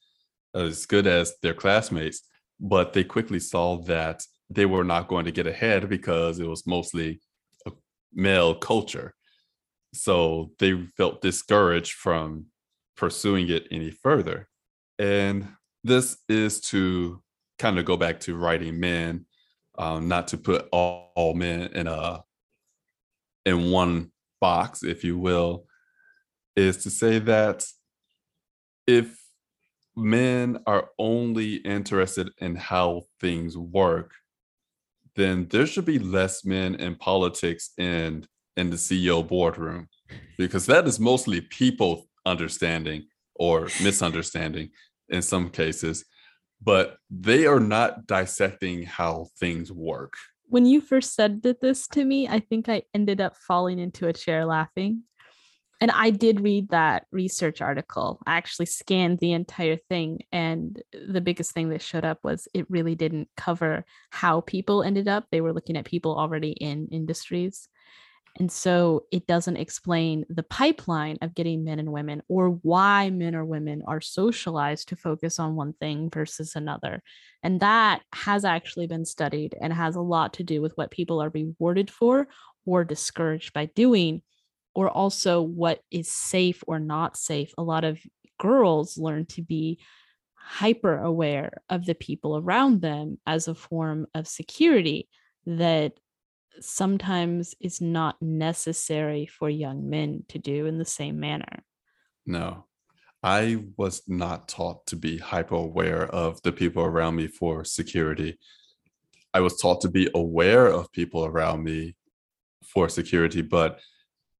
as good as their classmates but they quickly saw that they were not going to get ahead because it was mostly a male culture. So they felt discouraged from pursuing it any further. And this is to kind of go back to writing men, um, not to put all, all men in a in one box, if you will, is to say that if men are only interested in how things work, then there should be less men in politics and in the CEO boardroom because that is mostly people understanding or misunderstanding in some cases, but they are not dissecting how things work. When you first said this to me, I think I ended up falling into a chair laughing and I did read that research article. I actually scanned the entire thing, and the biggest thing that showed up was it really didn't cover how people ended up. They were looking at people already in industries. And so it doesn't explain the pipeline of getting men and women or why men or women are socialized to focus on one thing versus another. And that has actually been studied and has a lot to do with what people are rewarded for or discouraged by doing, or also what is safe or not safe. A lot of girls learn to be hyper aware of the people around them as a form of security that sometimes is not necessary for young men to do in the same manner. No, I was not taught to be hyper aware of the people around me for security. I was taught to be aware of people around me for security, but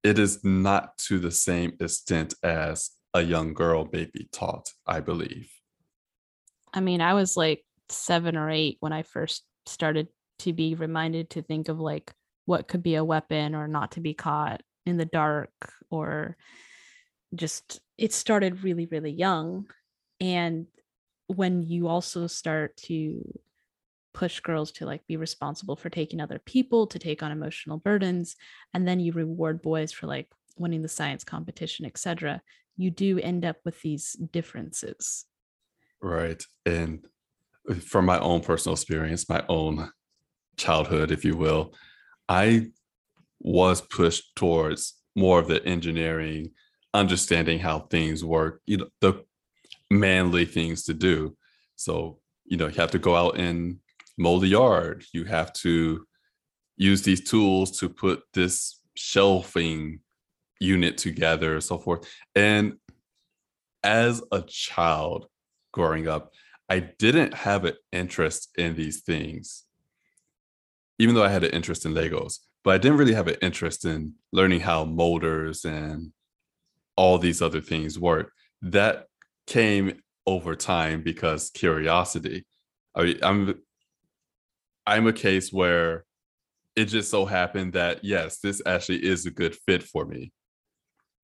it is not to the same extent as a young girl may be taught, I believe. I mean, I was like seven or eight when I first started to be reminded to think of like what could be a weapon or not to be caught in the dark or just it started really really young and when you also start to push girls to like be responsible for taking other people to take on emotional burdens and then you reward boys for like winning the science competition etc you do end up with these differences right and uh, from my own personal experience my own childhood, if you will, I was pushed towards more of the engineering, understanding how things work, you know, the manly things to do. So, you know, you have to go out and mow the yard. You have to use these tools to put this shelving unit together, so forth. And as a child growing up, I didn't have an interest in these things even though I had an interest in Legos, but I didn't really have an interest in learning how motors and all these other things work. That came over time because curiosity. I mean, I'm a case where it just so happened that yes, this actually is a good fit for me.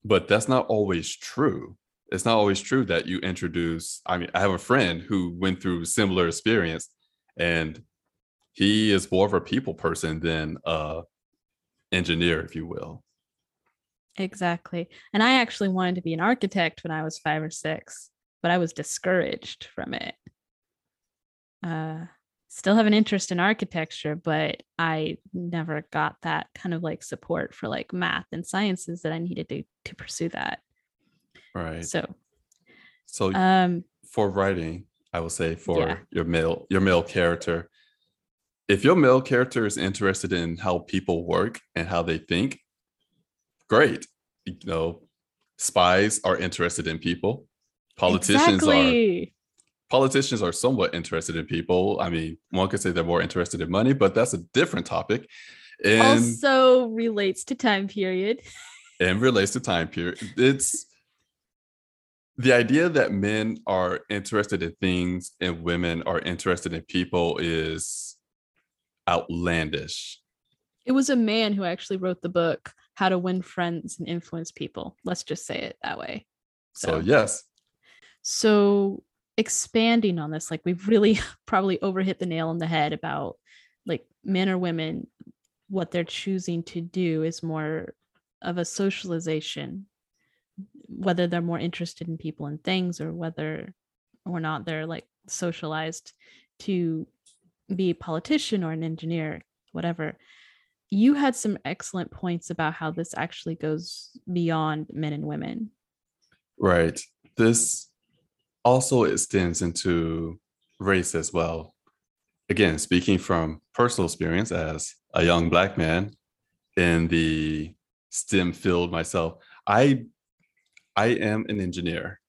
But that's not always true. It's not always true that you introduce. I mean, I have a friend who went through similar experience and he is more of a people person than a engineer, if you will. Exactly. And I actually wanted to be an architect when I was five or six, but I was discouraged from it. Uh, still have an interest in architecture, but I never got that kind of like support for like math and sciences that I needed to to pursue that. Right. So, so um, for writing, I will say for yeah. your male your male character, if your male character is interested in how people work and how they think, great. You know, spies are interested in people. Politicians exactly. Politicians are somewhat interested in people. I mean, one could say they're more interested in money, but that's a different topic. And also relates to time period. and relates to time period. It's the idea that men are interested in things and women are interested in people is outlandish. It was a man who actually wrote the book How to Win Friends and Influence People. Let's just say it that way. So, so yes. So expanding on this, like we've really probably overhit the nail on the head about like men or women, what they're choosing to do is more of a socialization, whether they're more interested in people and things or whether or not they're like socialized to be a politician or an engineer, whatever. You had some excellent points about how this actually goes beyond men and women. Right. This also extends into race as well. Again, speaking from personal experience as a young black man in the STEM field myself, I I am an engineer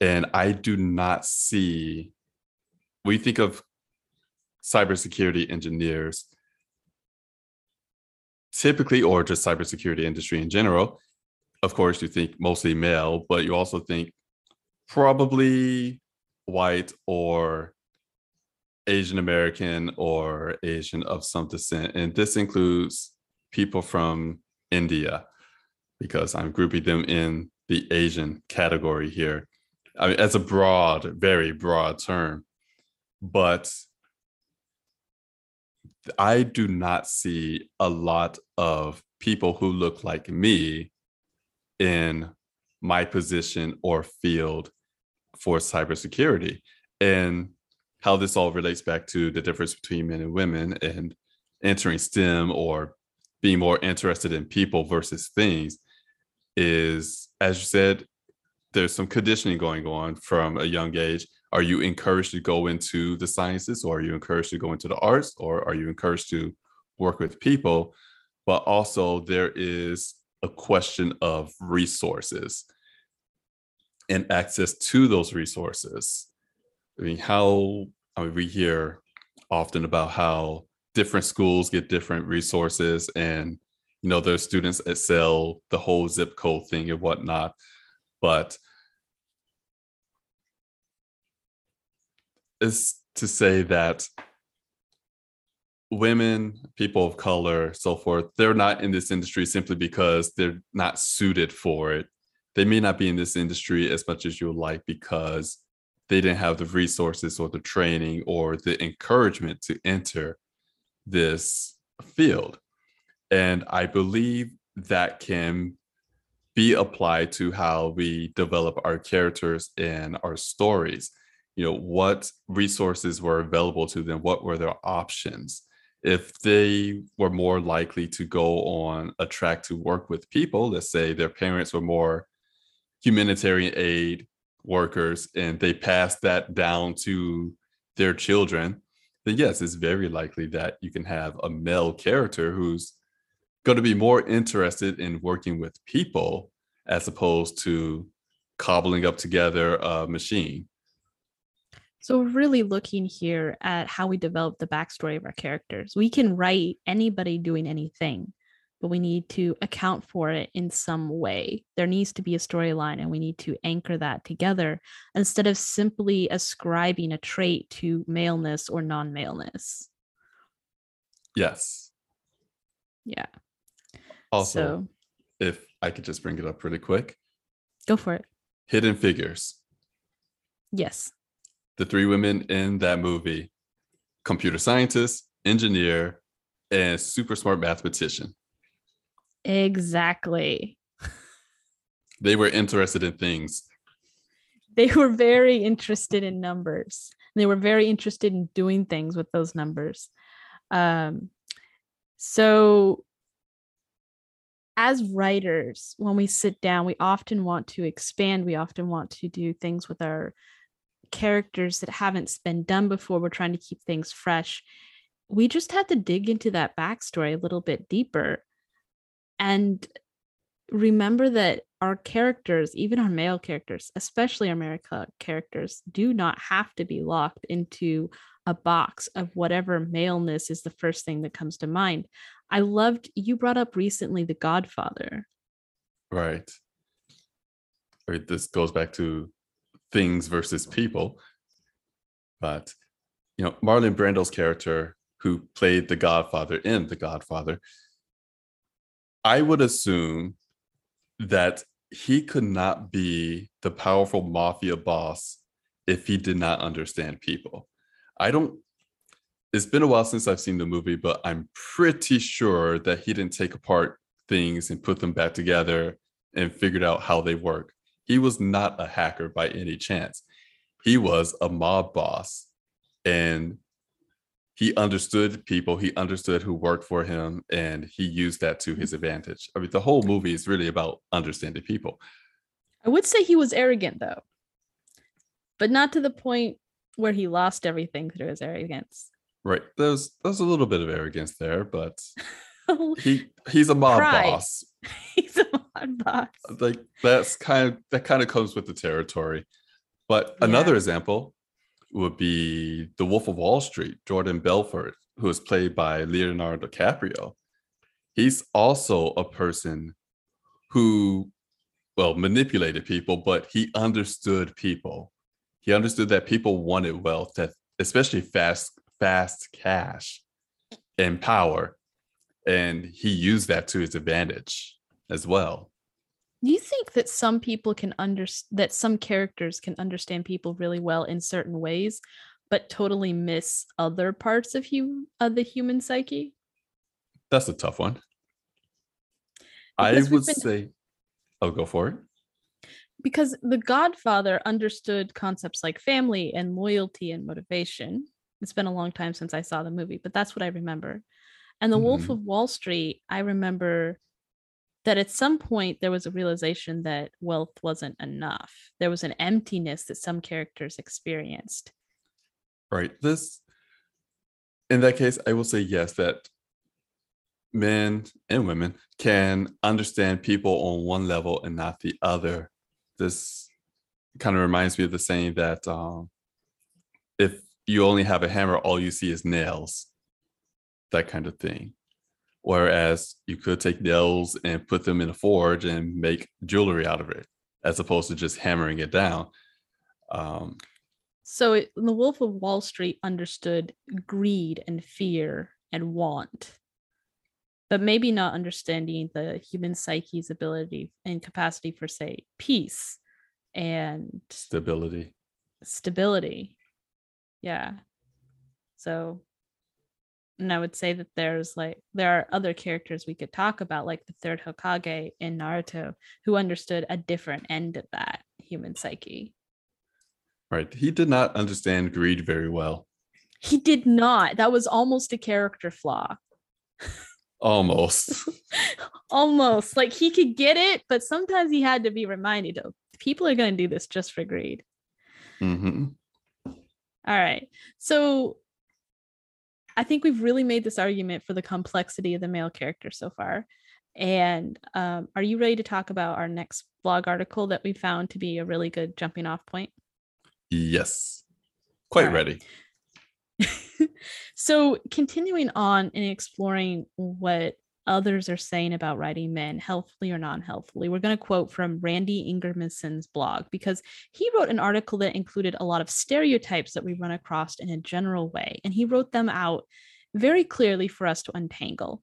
and I do not see we think of cybersecurity engineers typically or just cybersecurity industry in general of course you think mostly male but you also think probably white or asian american or asian of some descent and this includes people from india because I'm grouping them in the Asian category here. I mean, as a broad, very broad term, but I do not see a lot of people who look like me in my position or field for cybersecurity. And how this all relates back to the difference between men and women and entering STEM or being more interested in people versus things is, as you said, there's some conditioning going on from a young age. Are you encouraged to go into the sciences or are you encouraged to go into the arts or are you encouraged to work with people? But also, there is a question of resources and access to those resources. I mean, how I mean, we hear often about how different schools get different resources and you know there's students sell the whole zip code thing and whatnot but is to say that women people of color so forth they're not in this industry simply because they're not suited for it they may not be in this industry as much as you like because they didn't have the resources or the training or the encouragement to enter this field. And I believe that can be applied to how we develop our characters and our stories. You know, what resources were available to them? What were their options? If they were more likely to go on a track to work with people, let's say their parents were more humanitarian aid workers and they pass that down to their children, then yes, it's very likely that you can have a male character who's going to be more interested in working with people as opposed to cobbling up together a machine. So, really looking here at how we develop the backstory of our characters. We can write anybody doing anything but we need to account for it in some way. There needs to be a storyline, and we need to anchor that together instead of simply ascribing a trait to maleness or non maleness. Yes. Yeah. Also, so, if I could just bring it up really quick, go for it. Hidden Figures. Yes. The three women in that movie computer scientist, engineer, and super smart mathematician. Exactly. They were interested in things. They were very interested in numbers. They were very interested in doing things with those numbers. Um, so, as writers, when we sit down, we often want to expand. We often want to do things with our characters that haven't been done before. We're trying to keep things fresh. We just have to dig into that backstory a little bit deeper and remember that our characters, even our male characters, especially our male characters, do not have to be locked into a box of whatever maleness is the first thing that comes to mind. I loved you brought up recently The Godfather. Right. Right. This goes back to things versus people. But, you know, Marlon Brando's character, who played the Godfather in The Godfather, I would assume that he could not be the powerful mafia boss if he did not understand people. I don't it's been a while since I've seen the movie, but I'm pretty sure that he didn't take apart things and put them back together and figured out how they work. He was not a hacker by any chance. He was a mob boss and he understood people, he understood who worked for him, and he used that to his mm-hmm. advantage. I mean, the whole movie is really about understanding people. I would say he was arrogant though, but not to the point where he lost everything through his arrogance. Right. There's there's a little bit of arrogance there, but he he's a mob Pride. boss. he's a mob boss. Like that's kind of that kind of comes with the territory. But yeah. another example would be The Wolf of Wall Street, Jordan Belfort, who is played by Leonardo DiCaprio. He's also a person who, well, manipulated people, but he understood people. He understood that people wanted wealth, that especially fast, fast cash and power. And he used that to his advantage as well. Do you think that some people can under that some characters can understand people really well in certain ways, but totally miss other parts of hum of the human psyche? That's a tough one. I Because we've would been- say, oh, go for it. because the godfather understood concepts like family and loyalty and motivation it's been a long time since i saw the movie but that's what i remember and the wolf Mhm. of wall street i remember that at some point there was a realization that wealth wasn't enough there was an emptiness that some characters experienced Right. This, in that case, I will say yes, that men and women can understand people on one level and not the other. This kind of reminds me of the saying that um, if you only have a hammer, all you see is nails, that kind of thing. Whereas you could take nails and put them in a forge and make jewelry out of it, as opposed to just hammering it down. Um, so it, the wolf of wall street understood greed and fear and want but maybe not understanding the human psyche's ability and capacity for say peace and stability. stability yeah so and i would say that there's like there are other characters we could talk about like the third hokage in naruto who understood a different end of that human psyche Right. He did not understand greed very well. he did not that was almost a character flaw Almost. almost like he could get it but sometimes he had to be reminded of people are going to do this just for greed Mm-hmm. all right so i think we've really made this argument for the complexity of the male character so far and um, are you ready to talk about our next blog article that we found to be a really good jumping off point Yes. Quite right. ready. so continuing on and exploring what others are saying about writing men healthfully or non-healthfully we're going to quote from randy Ingermanson's blog because he wrote an article that included a lot of stereotypes that we run across in a general way and he wrote them out very clearly for us to untangle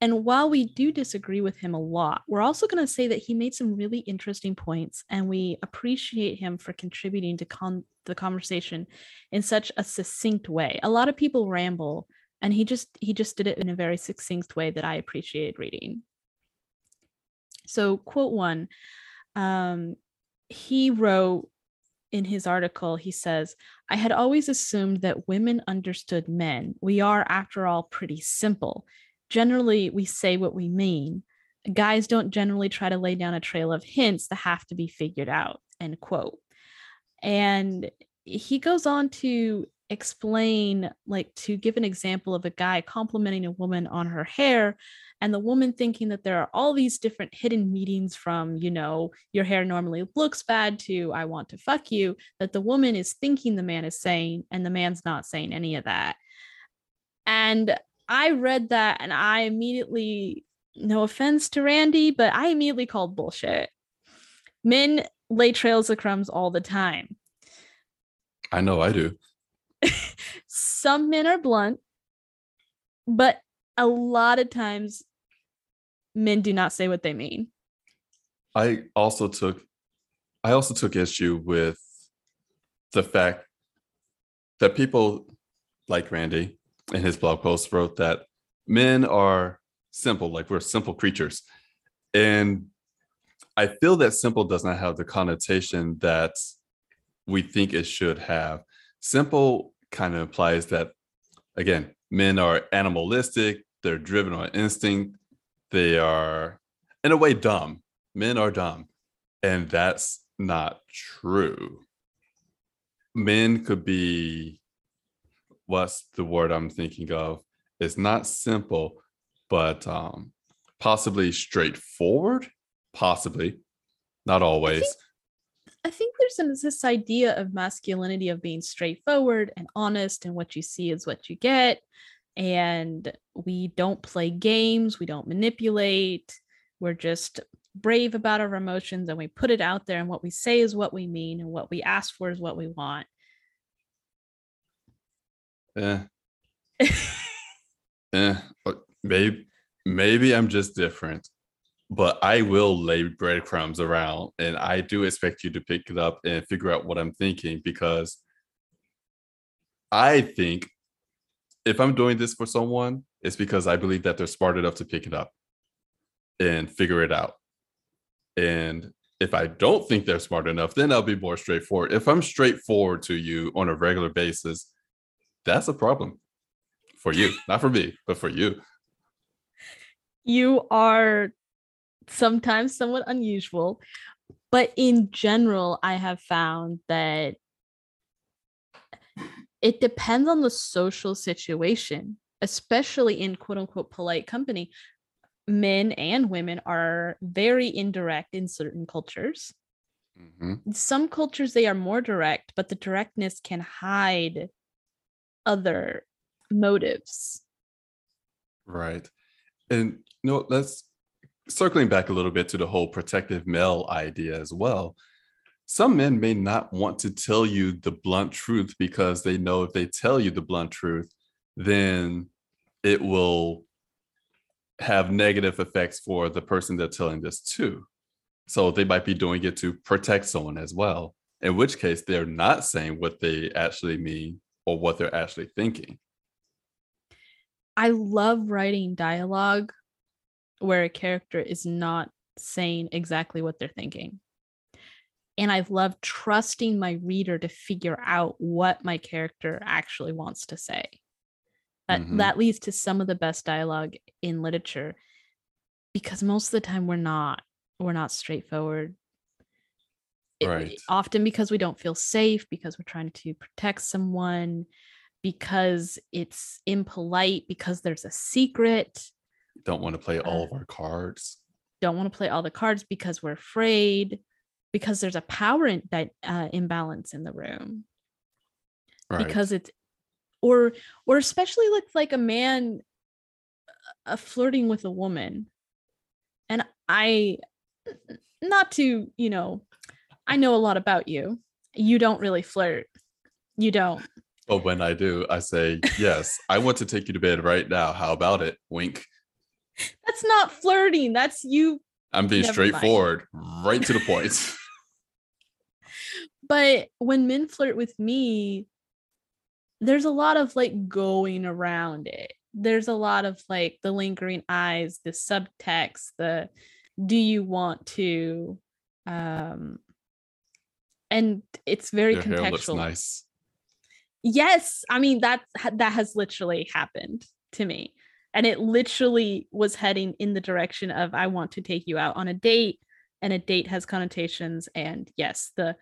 and while we do disagree with him a lot we're also going to say that he made some really interesting points and we appreciate him for contributing to con- the conversation in such a succinct way. A lot of people ramble and he just he just did it in a very succinct way that I appreciated reading. So quote 1 um he wrote in his article he says I had always assumed that women understood men. We are after all pretty simple. Generally we say what we mean. Guys don't generally try to lay down a trail of hints that have to be figured out. End quote and he goes on to explain like to give an example of a guy complimenting a woman on her hair and the woman thinking that there are all these different hidden meanings from you know your hair normally looks bad to i want to fuck you that the woman is thinking the man is saying and the man's not saying any of that and i read that and i immediately no offense to randy but i immediately called bullshit men lay trails of crumbs all the time. I know I do. Some men are blunt, but a lot of times men do not say what they mean. I also took I also took issue with the fact that people like Randy in his blog post wrote that men are simple, like we're simple creatures. And I feel that simple does not have the connotation that we think it should have. Simple kind of implies that, again, men are animalistic, they're driven on instinct, they are, in a way, dumb. Men are dumb. And that's not true. Men could be, what's the word I'm thinking of? It's not simple, but um, possibly straightforward possibly not always I think there's an- this idea of masculinity of being straightforward and honest, and what you see is what you get. And we don't play games, we don't manipulate, we're just brave about our emotions and we put it out there. And what we say is what we mean, and what we ask for is what we want. eh, eh, but maybe maybe i'm just different but I will lay breadcrumbs around and I do expect you to pick it up and figure out what I'm thinking because I think if I'm doing this for someone, it's because I believe that they're smart enough to pick it up and figure it out. And if I don't think they're smart enough, then I'll be more straightforward. If I'm straightforward to you on a regular basis, that's a problem for you, not for me, but for you. You are sometimes somewhat unusual, but in general, I have found that it depends on the social situation, especially in quote unquote polite company. Men and women are very indirect in certain cultures. Mm-hmm. Some cultures, they are more direct, but the directness can hide other motives. Right. And you know, let's circling back a little bit to the whole protective male idea as well some men may not want to tell you the blunt truth because they know if they tell you the blunt truth, then it will have negative effects for the person they're telling this to. So they might be doing it to protect someone as well, in which case they're not saying what they actually mean or what they're actually thinking. I love writing dialogue where a character is not saying exactly what they're thinking and I love trusting my reader to figure out what my character actually wants to say. That mm-hmm. that leads to some of the best dialogue in literature because most of the time we're not we're not straightforward. Right. It, often because we don't feel safe because we're trying to protect someone because it's impolite because there's a secret. Don't want to play all of our cards. Don't want to play all the cards because we're afraid because there's a power in, uh, imbalance in the room. Right. because it's or or especially with like a man uh, flirting with a woman. And i not to you know i know a lot about you. You don't really flirt. You don't. But when i do i say yes i want to take you to bed right now. How about it? Wink that's not flirting that's you i'm being Never straightforward mind. right to the point. But when men flirt with me there's a lot of like going around it. There's a lot of like the lingering eyes the subtext the do you want to? Um and it's very Your contextual. nice. Yes i mean that that has literally happened to me and it literally was heading in the direction of i want to take you out on a date and a date has connotations and yes the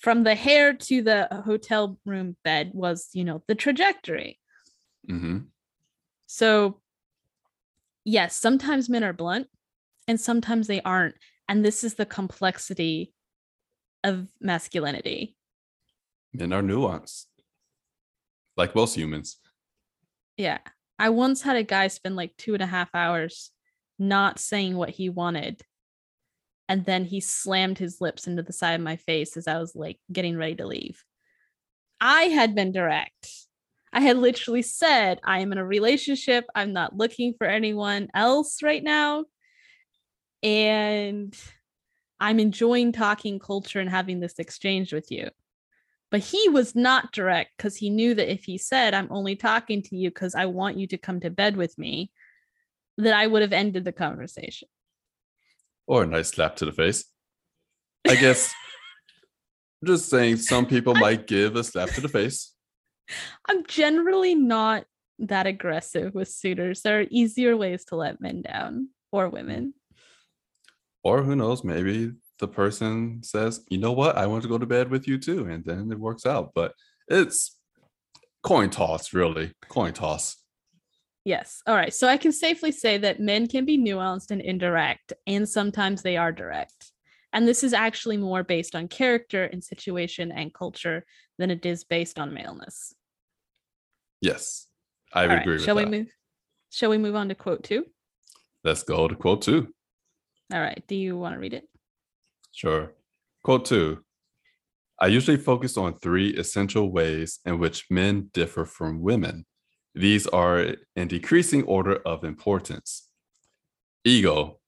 from the hair to the hotel room bed was you know the trajectory. Mm-hmm. so yes sometimes men are blunt and sometimes they aren't and this is the complexity of masculinity. Men are nuanced. Like most humans. Yeah i once had a guy spend like two and a half hours not saying what he wanted and then he slammed his lips into the side of my face as I was like getting ready to leave. I had been direct. I had literally said, I am in a relationship. I'm not looking for anyone else right now. And I'm enjoying talking culture and having this exchange with you. But he was not direct because he knew that if he said, I'm only talking to you because I want you to come to bed with me, that I would have ended the conversation or a nice slap to the face. I guess just saying some people might give a slap to the face. I'm generally not that aggressive with suitors. There are easier ways to let men down or women. Or who knows, maybe the person says, you know what, I want to go to bed with you too. And then it works out. But it's coin toss, really. Coin toss. Yes. All right. So I can safely say that men can be nuanced and indirect, and sometimes they are direct. And this is actually more based on character and situation and culture than it is based on maleness. Yes. I would agree with shall that. we move shall we move on to quote two? Let's go to quote two. All right. Do you want to read it? Sure. Quote two. I usually focus on three essential ways in which men differ from women these are in decreasing order of importance. Ego,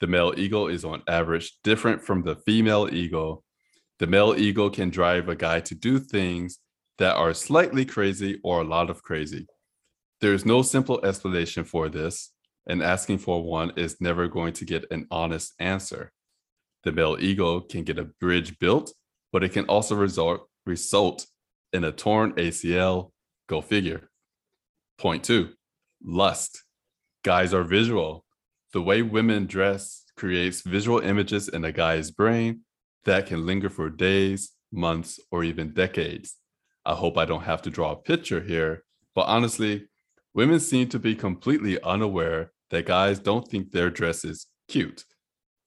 The male ego is on average different from the female ego. The male ego can drive a guy to do things that are slightly crazy or a lot of crazy. There's no simple explanation for this, and asking for one is never going to get an honest answer. The male ego can get a bridge built, but it can also result, result in a torn ACL. Go figure. Point two lust. Guys are visual. The way women dress creates visual images in a guy's brain that can linger for days, months, or even decades. I hope I don't have to draw a picture here, but honestly, women seem to be completely unaware that guys don't think their dress is cute.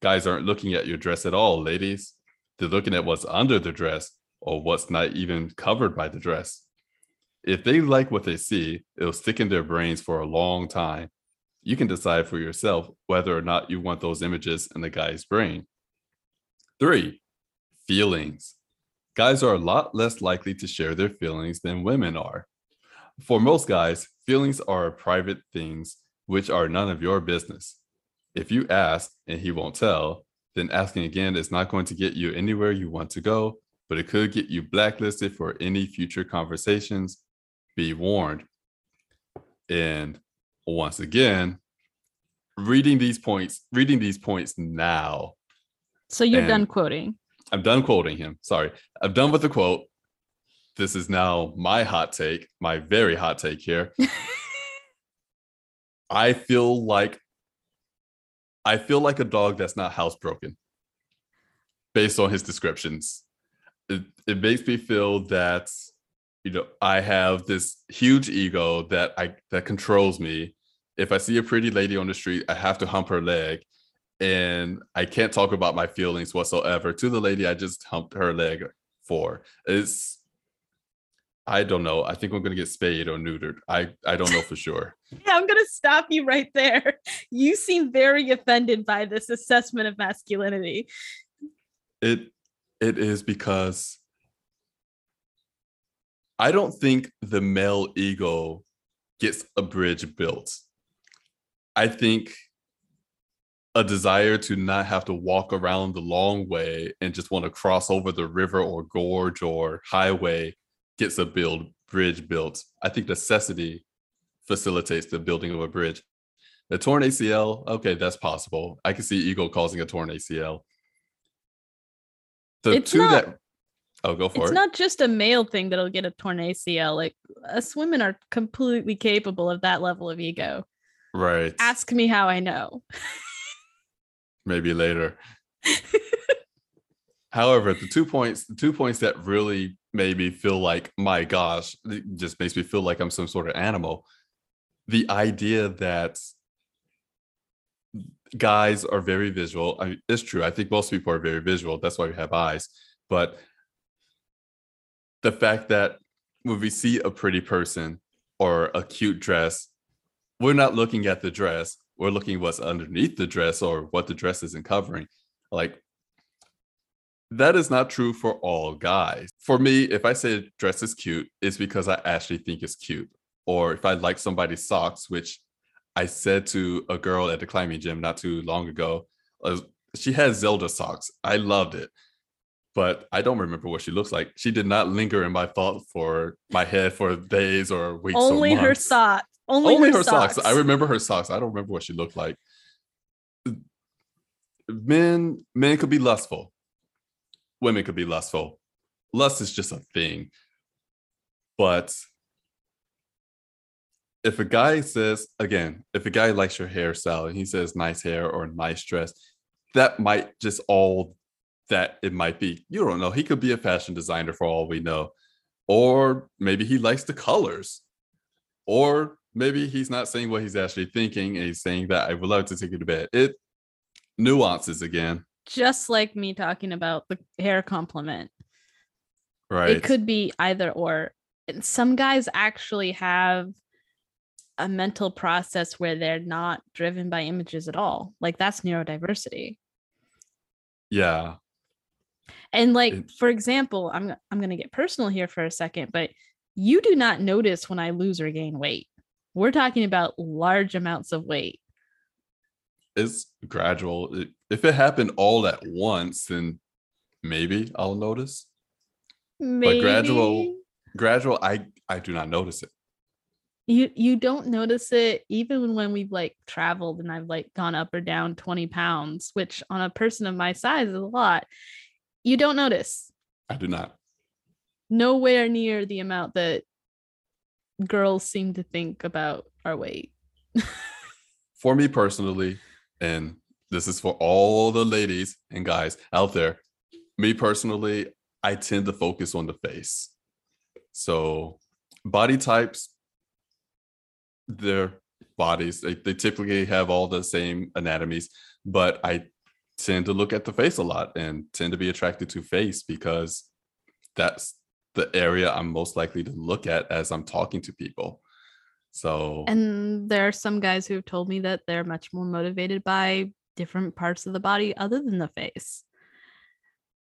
Guys aren't looking at your dress at all, ladies. They're looking at what's under the dress or what's not even covered by the dress. If they like what they see, it'll stick in their brains for a long time. You can decide for yourself whether or not you want those images in the guy's brain. Three, feelings. Guys are a lot less likely to share their feelings than women are. For most guys, feelings are private things which are none of your business. If you ask and he won't tell, then asking again is not going to get you anywhere you want to go, but it could get you blacklisted for any future conversations. Be warned. And once again, reading these points, reading these points now. So you're done quoting. I'm done quoting him. Sorry. I'm done with the quote. This is now my hot take, my very hot take here. I feel like I feel like a dog that's not housebroken based on his descriptions. It, it makes me feel that you know I have this huge ego that I that controls me. If I see a pretty lady on the street, I have to hump her leg and I can't talk about my feelings whatsoever to the lady I just humped her leg for. It's I don't know. I think I'm gonna get spayed or neutered. I I don't know for sure. Yeah, I'm gonna stop you right there. You seem very offended by this assessment of masculinity. It it is because I don't think the male ego gets a bridge built. I think a desire to not have to walk around the long way and just want to cross over the river or gorge or highway gets a build bridge built. I think necessity facilitates the building of a bridge. The torn ACL, okay, that's possible. I can see ego causing a torn ACL. The It's two not- that oh go for It's it. It's not just a male thing that'll get a torn ACL. Like us women are completely capable of that level of ego. right. Ask me how I know. maybe later. However, the two points, the two points that really made me feel like, my gosh, it just makes me feel like I'm some sort of animal. The idea that guys are very visual. I it's true. I think most people are very visual. That's why we have eyes. But the fact that when we see a pretty person or a cute dress, we're not looking at the dress. We're looking what's underneath the dress or what the dress isn't covering. Like that is not true for all guys. For me, if I say dress is cute, it's because I actually think it's cute. Or if I like somebody's socks, which I said to a girl at the climbing gym not too long ago, uh, she has Zelda socks. I loved it, but I don't remember what she looks like. She did not linger in my thought for my head for days or weeks. or Only her socks. Only, Only her, her socks. socks. I remember her socks. I don't remember what she looked like. Men, men could be lustful. Women could be lustful. Lust is just a thing. But if a guy says, again, if a guy likes your hairstyle and he says nice hair or nice dress, that might just all that it might be. You don't know. He could be a fashion designer for all we know. Or maybe he likes the colors. Or maybe he's not saying what he's actually thinking and he's saying that I would love to take you to bed. It nuances again. Just like me talking about the hair compliment. Right. It could be either or. And some guys actually have a mental process where they're not driven by images at all. Like that's neurodiversity. yeah. And like It- for example, I'm I'm going to get personal here for a second, but you do not notice when I lose or gain weight. We're talking about large amounts of weight. It's gradual. If it happened all at once, then maybe I'll notice. Maybe gradual- Gradual, I I do not notice it. you you don't notice it even when we've like traveled and I've like gone up or down 20 pounds, which on a person of my size is a lot. You don't notice. I do not. Nowhere near the amount that girls seem to think about our weight. For me personally, and this is for all the ladies and guys out there. Me personally, I tend to focus on the face. So body types, their bodies, they, they typically have all the same anatomies, but I tend to look at the face a lot and tend to be attracted to face because that's the area I'm most likely to look at as I'm talking to people. So And there are some guys who have told me that they're much more motivated by different parts of the body other than the face.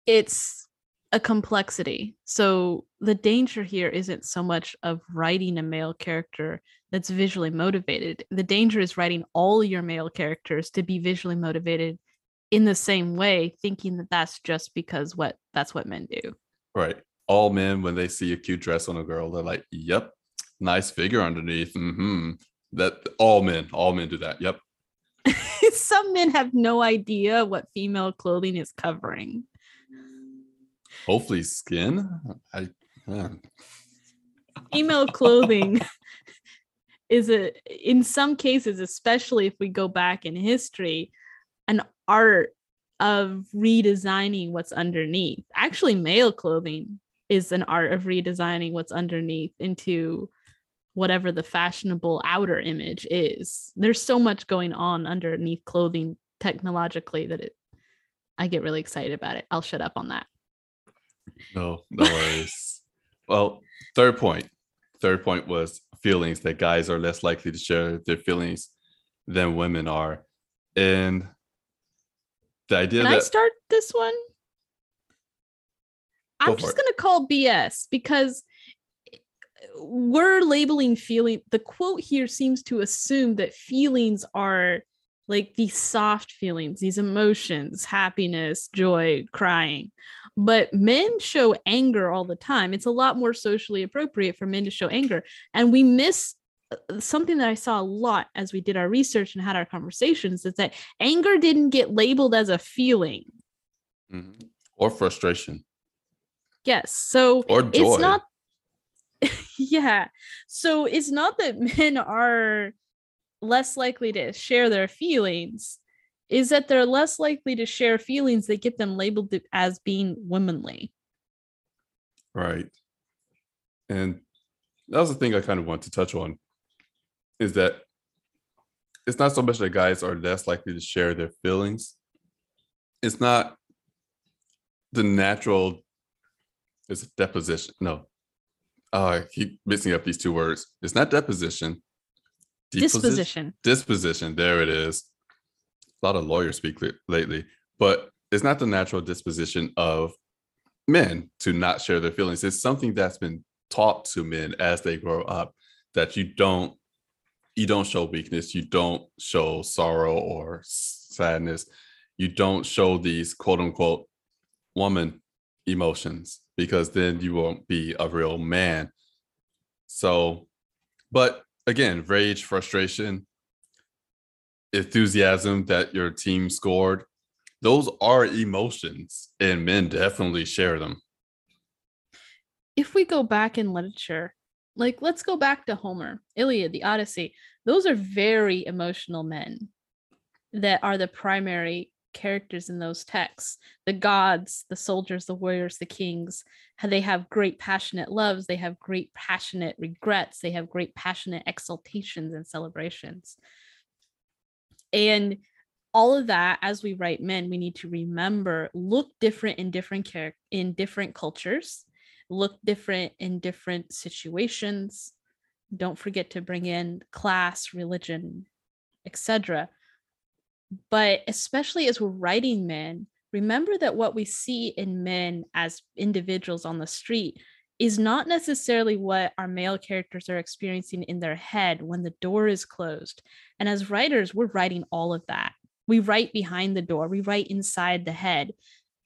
It's a complexity. So the danger here isn't so much of writing a male character that's visually motivated. The danger is writing all your male characters to be visually motivated in the same way, thinking that that's just because what that's what men do. Right. All men, when they see a cute dress on a girl, they're like, "Yep, nice figure underneath." Hmm. That all men, all men do that. Yep. Some men have no idea what female clothing is covering. Hopefully, skin. I. yeah. female clothing is a in some cases especially if we go back in history an art of redesigning what's underneath actually male clothing is an art of redesigning what's underneath into whatever the fashionable outer image is there's so much going on underneath clothing technologically that it i get really excited about it i'll shut up on that No, no worries. well, third point. Third point was feelings that guys are less likely to share their feelings than women are, and the idea Can I that start this one? I'm just going to call BS because we're labeling feeling. The quote here seems to assume that feelings are like these soft feelings, these emotions, happiness, joy, crying. But men show anger all the time. It's a lot more socially appropriate for men to show anger. And we miss uh, something that I saw a lot as we did our research and had our conversations is that anger didn't get labeled as a feeling. Mhm. or frustration Yes. So or joy. it's not yeah. So it's not that men are less likely to share their feelings, is that they're less likely to share feelings that get them labeled as being womanly. Right. And that was the thing I kind of want to touch on is that it's not so much that guys are less likely to share their feelings. It's not the natural it's deposition. No. Oh, I keep mixing up these two words. It's not deposition. Deposi- Disposition. Disposition. There it is. A lot of lawyers speak li- lately, but it's not the natural disposition of men to not share their feelings. It's something that's been taught to men as they grow up that you don't you don't show weakness, you don't show sorrow or sadness, you don't show these quote unquote woman emotions because then you won't be a real man. So, but again, rage, frustration, enthusiasm that your team scored, those are emotions, and men definitely share them. If we go back in literature, like let's go back to Homer, Iliad, the Odyssey. Those are very emotional men that are the primary characters in those texts. The gods, the soldiers, the warriors, the kings, they have great passionate loves, they have great passionate regrets, they have great passionate exaltations and celebrations. And all of that as we write men we need to remember look different in different character in different cultures look different in different situations don't forget to bring in class religion etc but especially as we're writing men remember that what we see in men as individuals on the street is not necessarily what our male characters are experiencing in their head when the door is closed and as writers we're writing all of that We write behind the door, we write inside the head.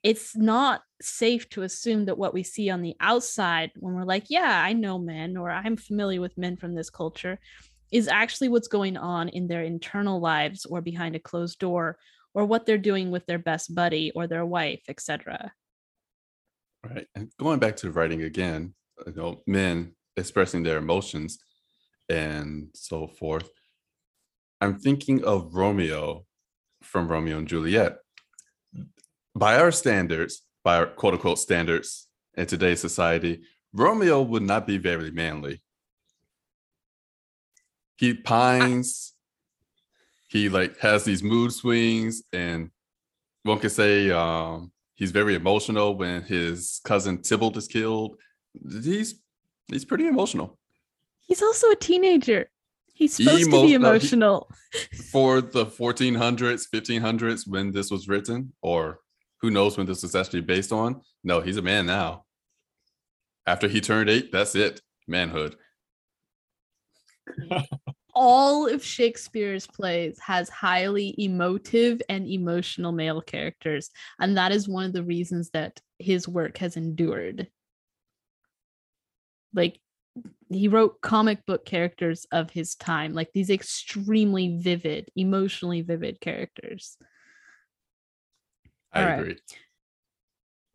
It's not safe to assume that what we see on the outside, when we're like, yeah, I know men or I'm familiar with men from this culture, is actually what's going on in their internal lives or behind a closed door or what they're doing with their best buddy or their wife, etc. Right. And going back to writing again, you know, men expressing their emotions and so forth. I'm thinking of Romeo from Romeo and Juliet. By our standards, by our quote unquote standards in today's society, Romeo would not be very manly. He pines, he like has these mood swings, and one could say um, he's very emotional when his cousin Tybalt is killed. He's he's pretty emotional. He's also a teenager. He's supposed Emo- to be emotional. For the 1400s, 1500s, when this was written, or who knows when this was actually based on? No, he's a man now. After he turned eight, that's it. Manhood. All of Shakespeare's plays has highly emotive and emotional male characters. And that is one of the reasons that his work has endured. Like he wrote comic book characters of his time, like these extremely vivid, emotionally vivid characters. I All agree. Right.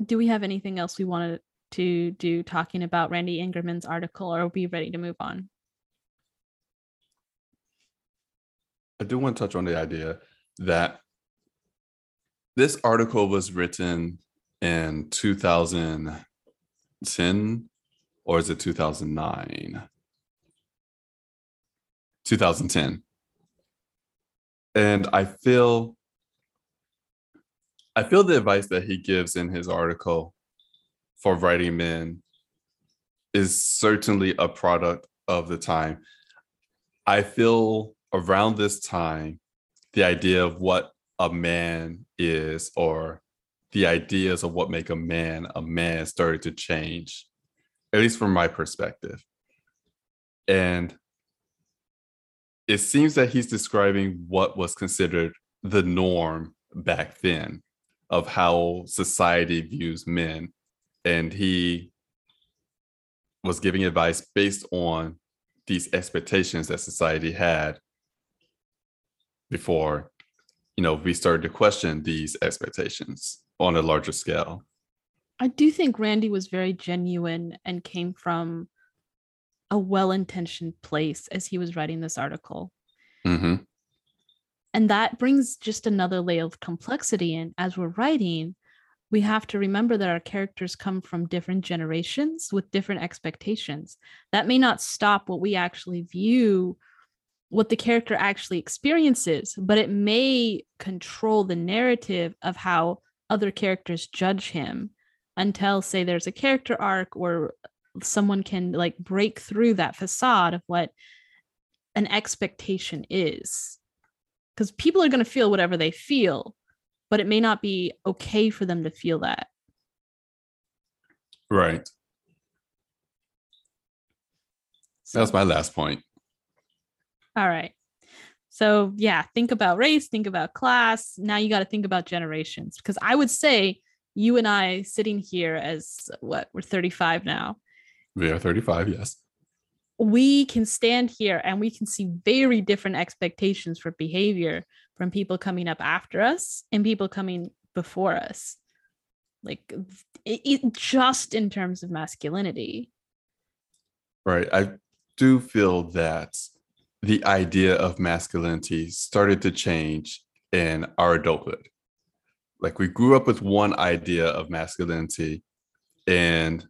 Do we have anything else we wanted to do talking about Randy Ingerman's article, or are we ready to move on? I do want to touch on the idea that this article was written in 2010 or is it 2009? 2010. And I feel I feel the advice that he gives in his article for writing men is certainly a product of the time. I feel around this time, the idea of what a man is or the ideas of what make a man a man started to change at least from my perspective. And it seems that he's describing what was considered the norm back then of how society views men. And he was giving advice based on these expectations that society had before you know we started to question these expectations on a larger scale I do think Randy was very genuine and came from a well intentioned place as he was writing this article. Mm-hmm. And that brings just another layer of complexity in. As we're writing, we have to remember that our characters come from different generations with different expectations. That may not stop what we actually view, what the character actually experiences, but it may control the narrative of how other characters judge him until say there's a character arc or someone can like break through that facade of what an expectation is. Because people are going to feel whatever they feel but it may not be okay for them to feel that. Right. So, that's my last point all right so yeah think about race think about class now you got to think about generations because i would say you and I sitting here as what we're 35 now. We are 35, yes. We can stand here and we can see very different expectations for behavior from people coming up after us and people coming before us. Like it, it, just in terms of masculinity. Right. I do feel that the idea of masculinity started to change in our adulthood. Like we grew up with one idea of masculinity and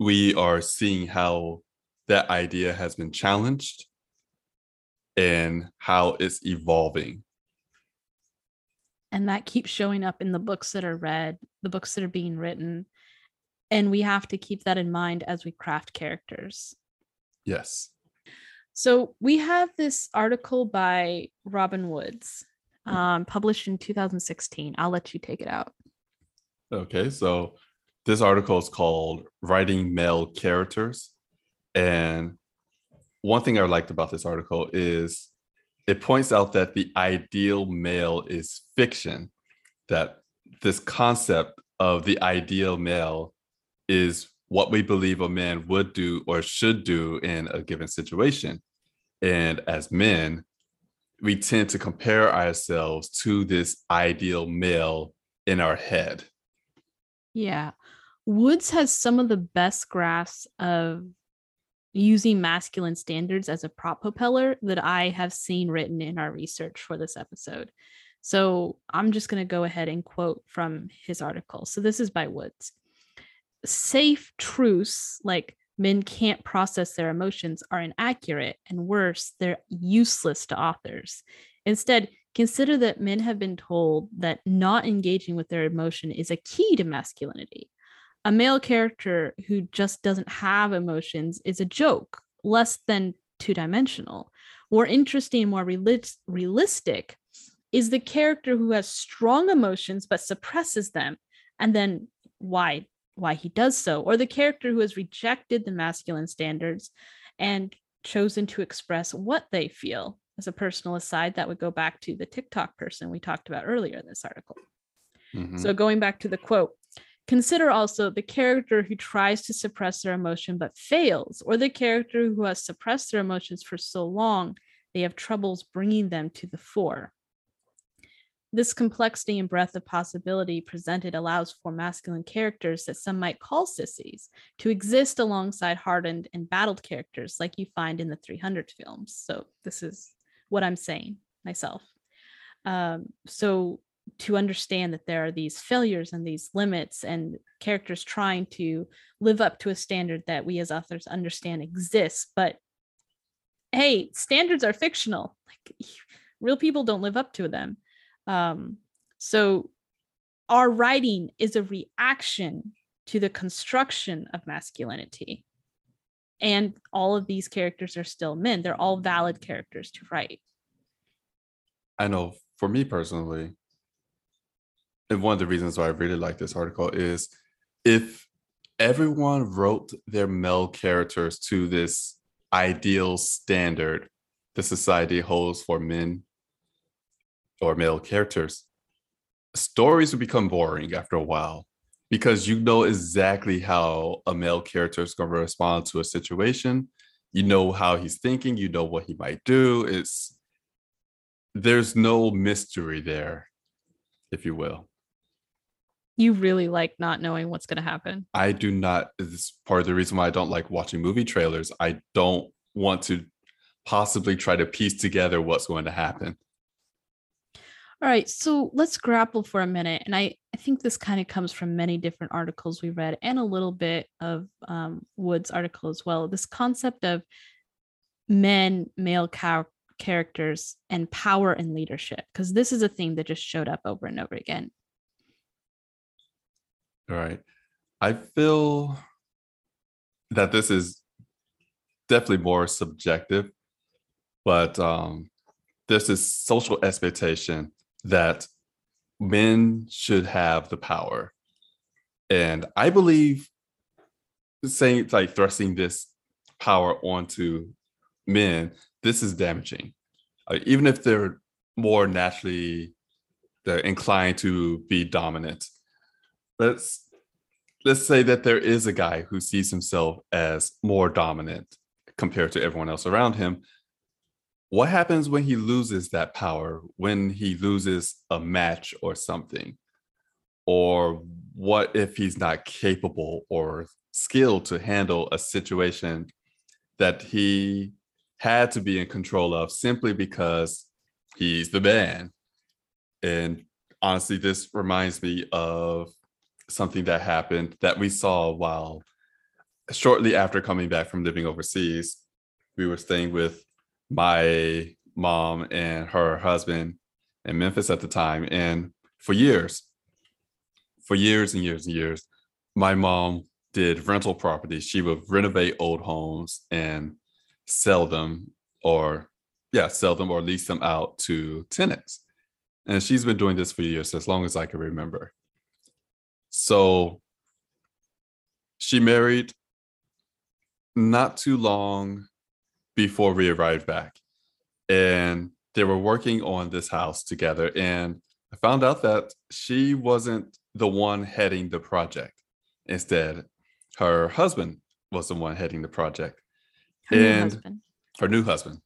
we are seeing how that idea has been challenged and how it's evolving. And that keeps showing up in the books that are read the books that are being written. And we have to keep that in mind as we craft characters. Yes so we have this article by robin woods um, published in 2016. I'll let you take it out. Okay, so this article is called Writing Male Characters. And one thing I liked about this article is it points out that the ideal male is fiction, that this concept of the ideal male is what we believe a man would do or should do in a given situation. And as men, we tend to compare ourselves to this ideal male in our head. Yeah. Woods has some of the best graphs of using masculine standards as a prop propeller that I have seen written in our research for this episode. So I'm just going to go ahead and quote from his article. So this is by Woods. Safe truths like men can't process their emotions are inaccurate and worse, they're useless to authors. Instead, consider that men have been told that not engaging with their emotion is a key to masculinity. A male character who just doesn't have emotions is a joke, less than two dimensional. More interesting, more realistic is the character who has strong emotions but suppresses them and then why why he does so or the character who has rejected the masculine standards and chosen to express what they feel. As a personal aside that would go back to the tiktok person we talked about earlier in this article. Mm-hmm. so going back to the quote consider also the character who tries to suppress their emotion but fails or the character who has suppressed their emotions for so long they have troubles bringing them to the fore this complexity and breadth of possibility presented allows for masculine characters that some might call sissies to exist alongside hardened and battled characters like you find in the 300 films. So, this is what I'm saying myself. Um, so, to understand that there are these failures and these limits, and characters trying to live up to a standard that we as authors understand exists, but hey, standards are fictional. Like, real people don't live up to them um, so our writing is a reaction to the construction of masculinity. And all of these characters are still men. They're all valid characters to write. I know for me personally, and one of the reasons why I really like this article is if everyone wrote their male characters to this ideal standard the society holds for men or male characters, stories would become boring after a while because you know exactly how a male character is going to respond to a situation. You know how he's thinking, you know what he might do. It's there's no mystery there, if you will. You really like not knowing what's going to happen. I do not. This part of the reason why I don't like watching movie trailers. I don't want to possibly try to piece together what's going to happen. All right, so let's grapple for a minute. And I, I think this kind of comes from many different articles we read and a little bit of um, Wood's article as well. This concept of men, male characters, and power and leadership, because this is a theme that just showed up over and over again. All right. I feel that this is definitely more subjective, but um, there's this social expectation that men should have the power. And I believe saying like thrusting this power onto men, this is damaging. Uh, even if they're more naturally they're inclined to be dominant. Let's let's say that there is a guy who sees himself as more dominant compared to everyone else around him what happens when he loses that power when he loses a match or something? Or what if he's not capable or skilled to handle a situation that he had to be in control of simply because he's the man? And honestly this reminds me of something that happened that we saw while shortly after coming back from living overseas. We were staying with my mom and her husband in Memphis at the time. And for years, for years and years and years, my mom did rental properties. She would renovate old homes and sell them or yeah, sell them or lease them out to tenants. And she's been doing this for years, as long as I can remember. So she married not too long before we arrived back. And they were working on this house together and I found out that she wasn't the one heading the project. Instead, her husband was the one heading the project. Her and her new husband.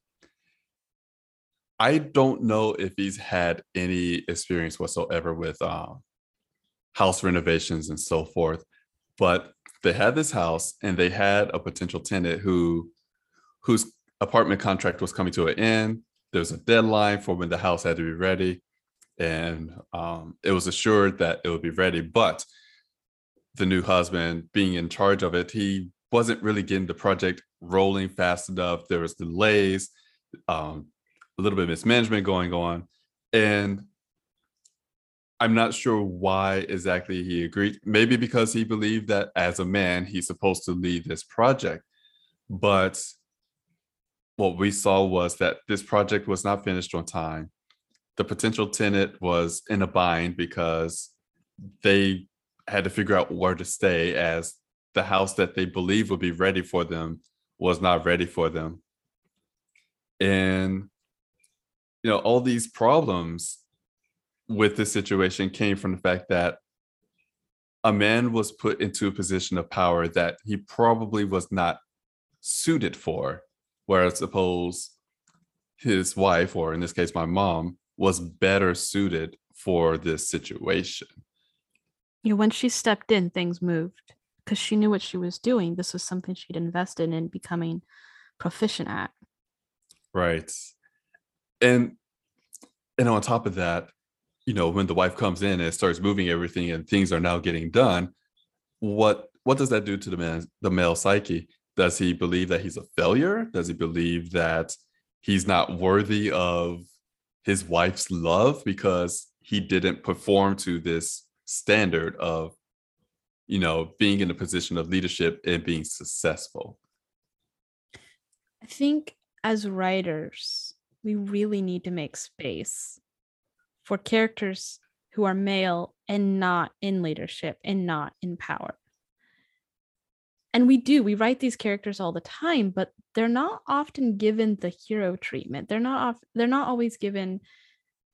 I don't know if he's had any experience whatsoever with um, house renovations and so forth, but they had this house and they had a potential tenant who whose apartment contract was coming to an end. There was a deadline for when the house had to be ready, and um, it was assured that it would be ready. But the new husband, being in charge of it, he wasn't really getting the project rolling fast enough. There was delays, um, a little bit of mismanagement going on, and I'm not sure why exactly he agreed. Maybe because he believed that as a man, he's supposed to lead this project. But what we saw was that this project was not finished on time. The potential tenant was in a bind because they had to figure out where to stay as the house that they believed would be ready for them was not ready for them. And you know, all these problems with this situation came from the fact that a man was put into a position of power that he probably was not suited for. Whereas suppose his wife, or in this case, my mom, was better suited for this situation. You know, when she stepped in, things moved because she knew what she was doing. This was something she'd invested in becoming proficient at. Right. And and on top of that, you know, when the wife comes in and starts moving everything and things are now getting done, what what does that do to the man the male psyche? Does he believe that he's a failure? Does he believe that he's not worthy of his wife's love because he didn't perform to this standard of you know being in a position of leadership and being successful I think as writers, we really need to make space for characters who are male and not in leadership and not in power. And we do, we write these characters all the time, but they're not often given the hero treatment. They're not off, they're not always given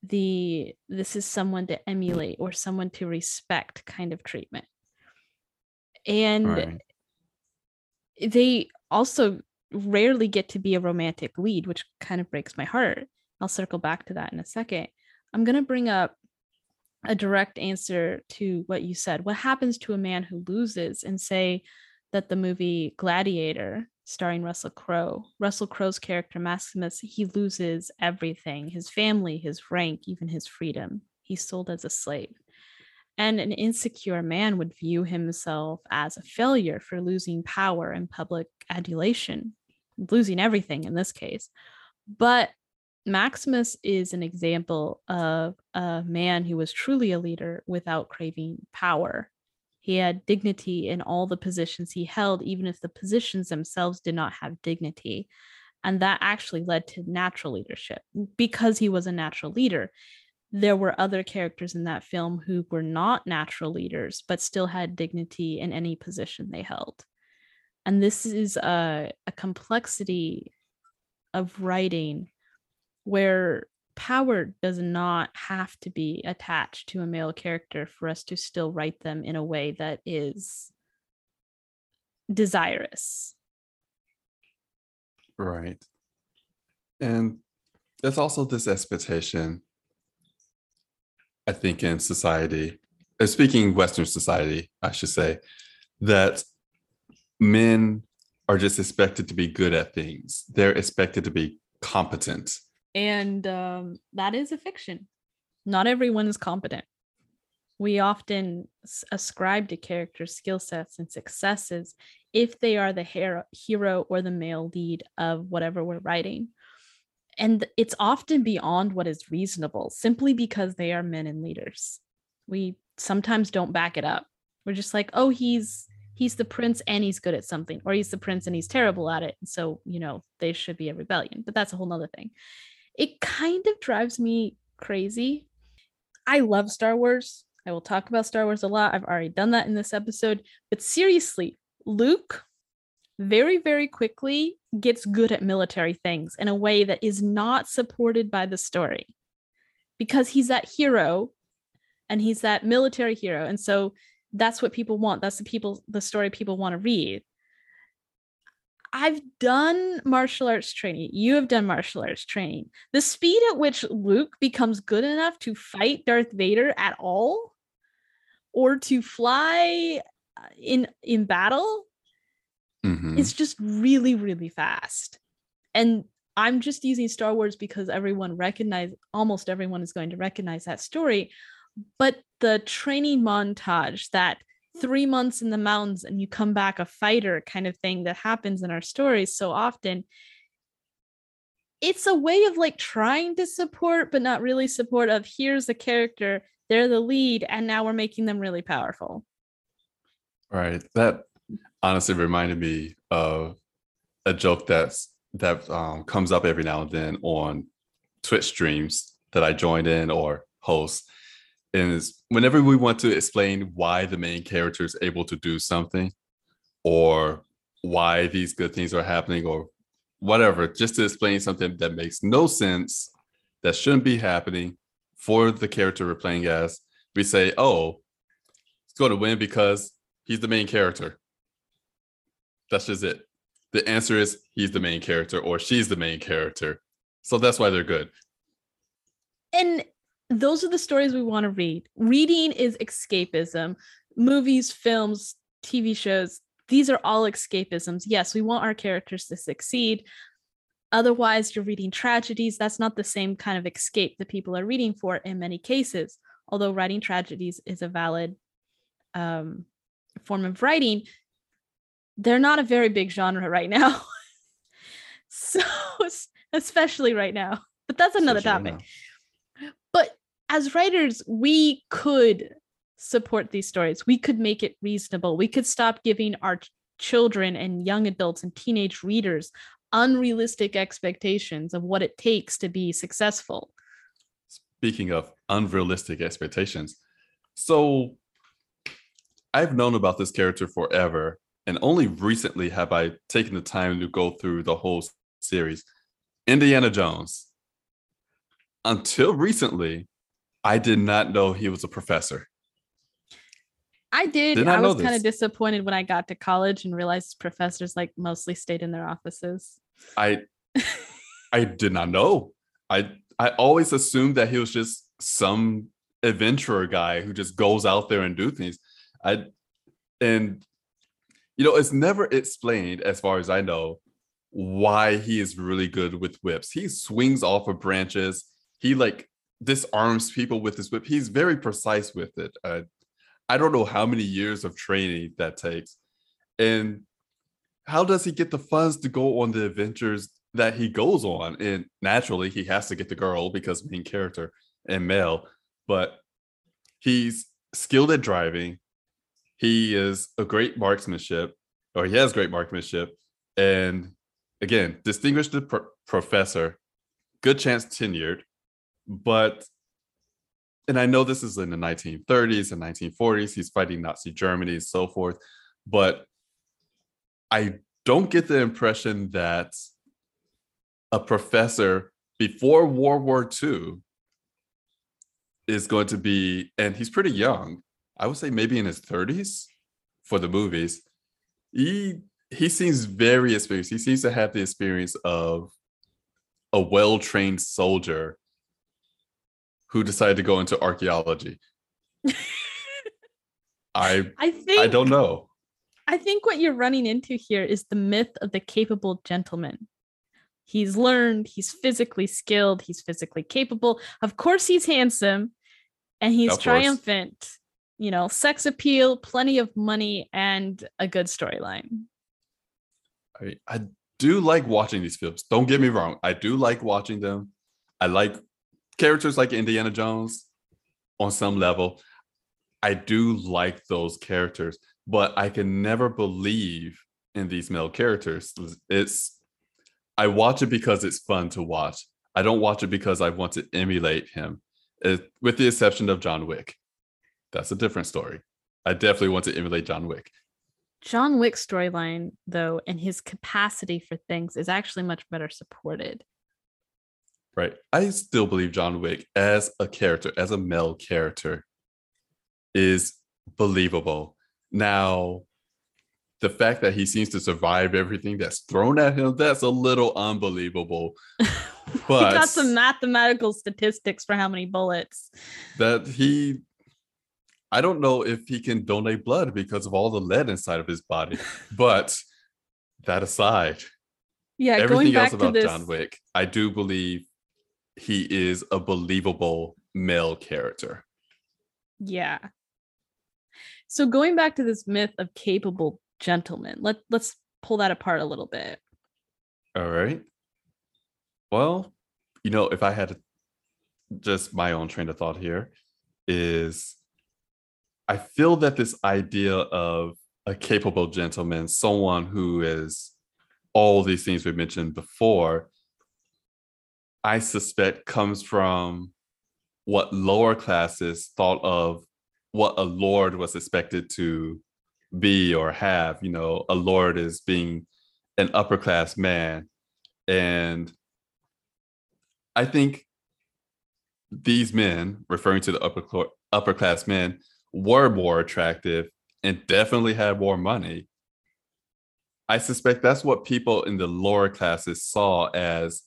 the this is someone to emulate or someone to respect kind of treatment. And right they also rarely get to be a romantic lead, which kind of breaks my heart. I'll circle back to that in a second. I'm going to bring up a direct answer to what you said. What happens to a man who loses and say that the movie Gladiator starring Russell Crowe, Russell Crowe's character Maximus, he loses everything, his family, his rank, even his freedom. He's sold as a slave. And an insecure man would view himself as a failure for losing power and public adulation, losing everything in this case. But Maximus is an example of a man who was truly a leader without craving power. He had dignity in all the positions he held, even if the positions themselves did not have dignity. And that actually led to natural leadership because he was a natural leader there were other characters in that film who were not natural leaders but still had dignity in any position they held and this is a, a complexity of writing where power does not have to be attached to a male character for us to still write them in a way that is desirous right and there's also this expectation I think in society, uh, speaking Western society, I should say, that men are just expected to be good at things. They're expected to be competent. And um, that is a fiction. Not everyone is competent. We often ascribe to characters skill sets and successes if they are the hero, or the male lead of whatever we're writing. And it's often beyond what is reasonable simply because they are men and leaders. We sometimes don't back it up. We're just like oh he's he's the prince and he's good at something or he's the prince and he's terrible at it so you know they should be a rebellion but that's a whole nother thing it kind of drives me crazy. I love star wars. I will talk about star wars a lot. I've already done that in this episode. But seriously luke very very quickly gets good at military things in a way that is not supported by the story because he's that hero and he's that military hero. And so that's what people want. That's the people the story people want to read I've done martial arts training. You have done martial arts training. The speed at which Luke becomes good enough to fight Darth Vader at all or to fly uh, in in battle Mhm. is just really really fast. And I'm just using Star Wars because everyone recognize almost everyone is going to recognize that story. But the training montage that three months in the mountains and you come back a fighter kind of thing that happens in our stories so often it's a way of like trying to support but not really support of here's the character they're the lead and now we're making them really powerful Right. That honestly reminded me of a joke that's that um, comes up every now and then on Twitch streams that I joined in or host. Is whenever we want to explain why the main character is able to do something or why these good things are happening or whatever, just to explain something that makes no sense, that shouldn't be happening for the character we're playing as, we say, oh, he's going to win because he's the main character. That's just it. The answer is he's the main character or she's the main character. So that's why they're good. and those are the stories we want to read. Reading is escapism. Movies films tv shows these are all escapisms. Yes we want our characters to succeed. Otherwise you're reading tragedies. That's not the same kind of escape that people are reading for in many cases although writing tragedies is a valid um, form of writing. They're not a very big genre right now. So especially right now but that's another Especially topic. now. but as writers we could support these stories we could make it reasonable we could stop giving our children and young adults and teenage readers unrealistic expectations of what it takes to be successful Speaking of unrealistic expectations, so I've known about this character forever, and only recently have I taken the time to go through the whole series. Indiana Jones. Until recently, I did not know he was a professor. i did Did i was kind of disappointed when i got to college and realized professors like mostly stayed in their offices I I did not know. I I always assumed that he was just some adventurer guy who just goes out there and do things. I and you know it's never explained as far as I know why he is really good with whips. He swings off of branches. He like disarms people with his whip. He's very precise with it. Uh, I don't know how many years of training that takes. And how does he get the funds to go on the adventures that he goes on? And naturally, he has to get the girl because main character and male, but he's skilled at driving. He is a great marksmanship, or he has great marksmanship. And again, distinguished pro- professor, good chance tenured, but and I know this is in the 1930s and 1940s. He's fighting Nazi Germany and so forth, but I don't get the impression that a professor before World War II is going to be, and he's pretty young. I would say maybe in his 30s for the movies. He he seems very experienced. He seems to have the experience of a well-trained soldier who decided to go into archaeology. I i think I don't know. I think what you're running into here is the myth of the capable gentleman. He's learned, he's physically skilled, he's physically capable. Of course, he's handsome and he's Of course. triumphant. You know, sex appeal, plenty of money, and a good storyline. I, I do like watching these films. Don't get me wrong. I do like watching them. I like characters like Indiana Jones on some level. I do like those characters, but I can never believe in these male characters. It's I watch it because it's fun to watch. I don't watch it because I want to emulate him, It- with the exception of John Wick. That's a different story. I definitely want to emulate John Wick. John Wick's storyline, though, and his capacity for things is actually much better supported. Right. I still believe John Wick as a character, as a male character, is believable. Now, the fact that he seems to survive everything that's thrown at him, that's a little unbelievable. But he got some mathematical statistics for how many bullets. That he I don't know if he can donate blood because of all the lead inside of his body. but that aside, yeah, everything else about this... John Wick, I do believe he is a believable male character. Yeah. So going back to this myth of capable gentlemen, let let's pull that apart a little bit. All right. Well, you know, if I had just my own train of thought here, is I feel that this idea of a capable gentleman, someone who is all these things we've mentioned before, I suspect comes from what lower classes thought of what a lord was expected to be or have. You know, a lord is being an upper class man. And I think these men, referring to the upper upper class men, were more attractive and definitely had more money. I suspect that's what people in the lower classes saw as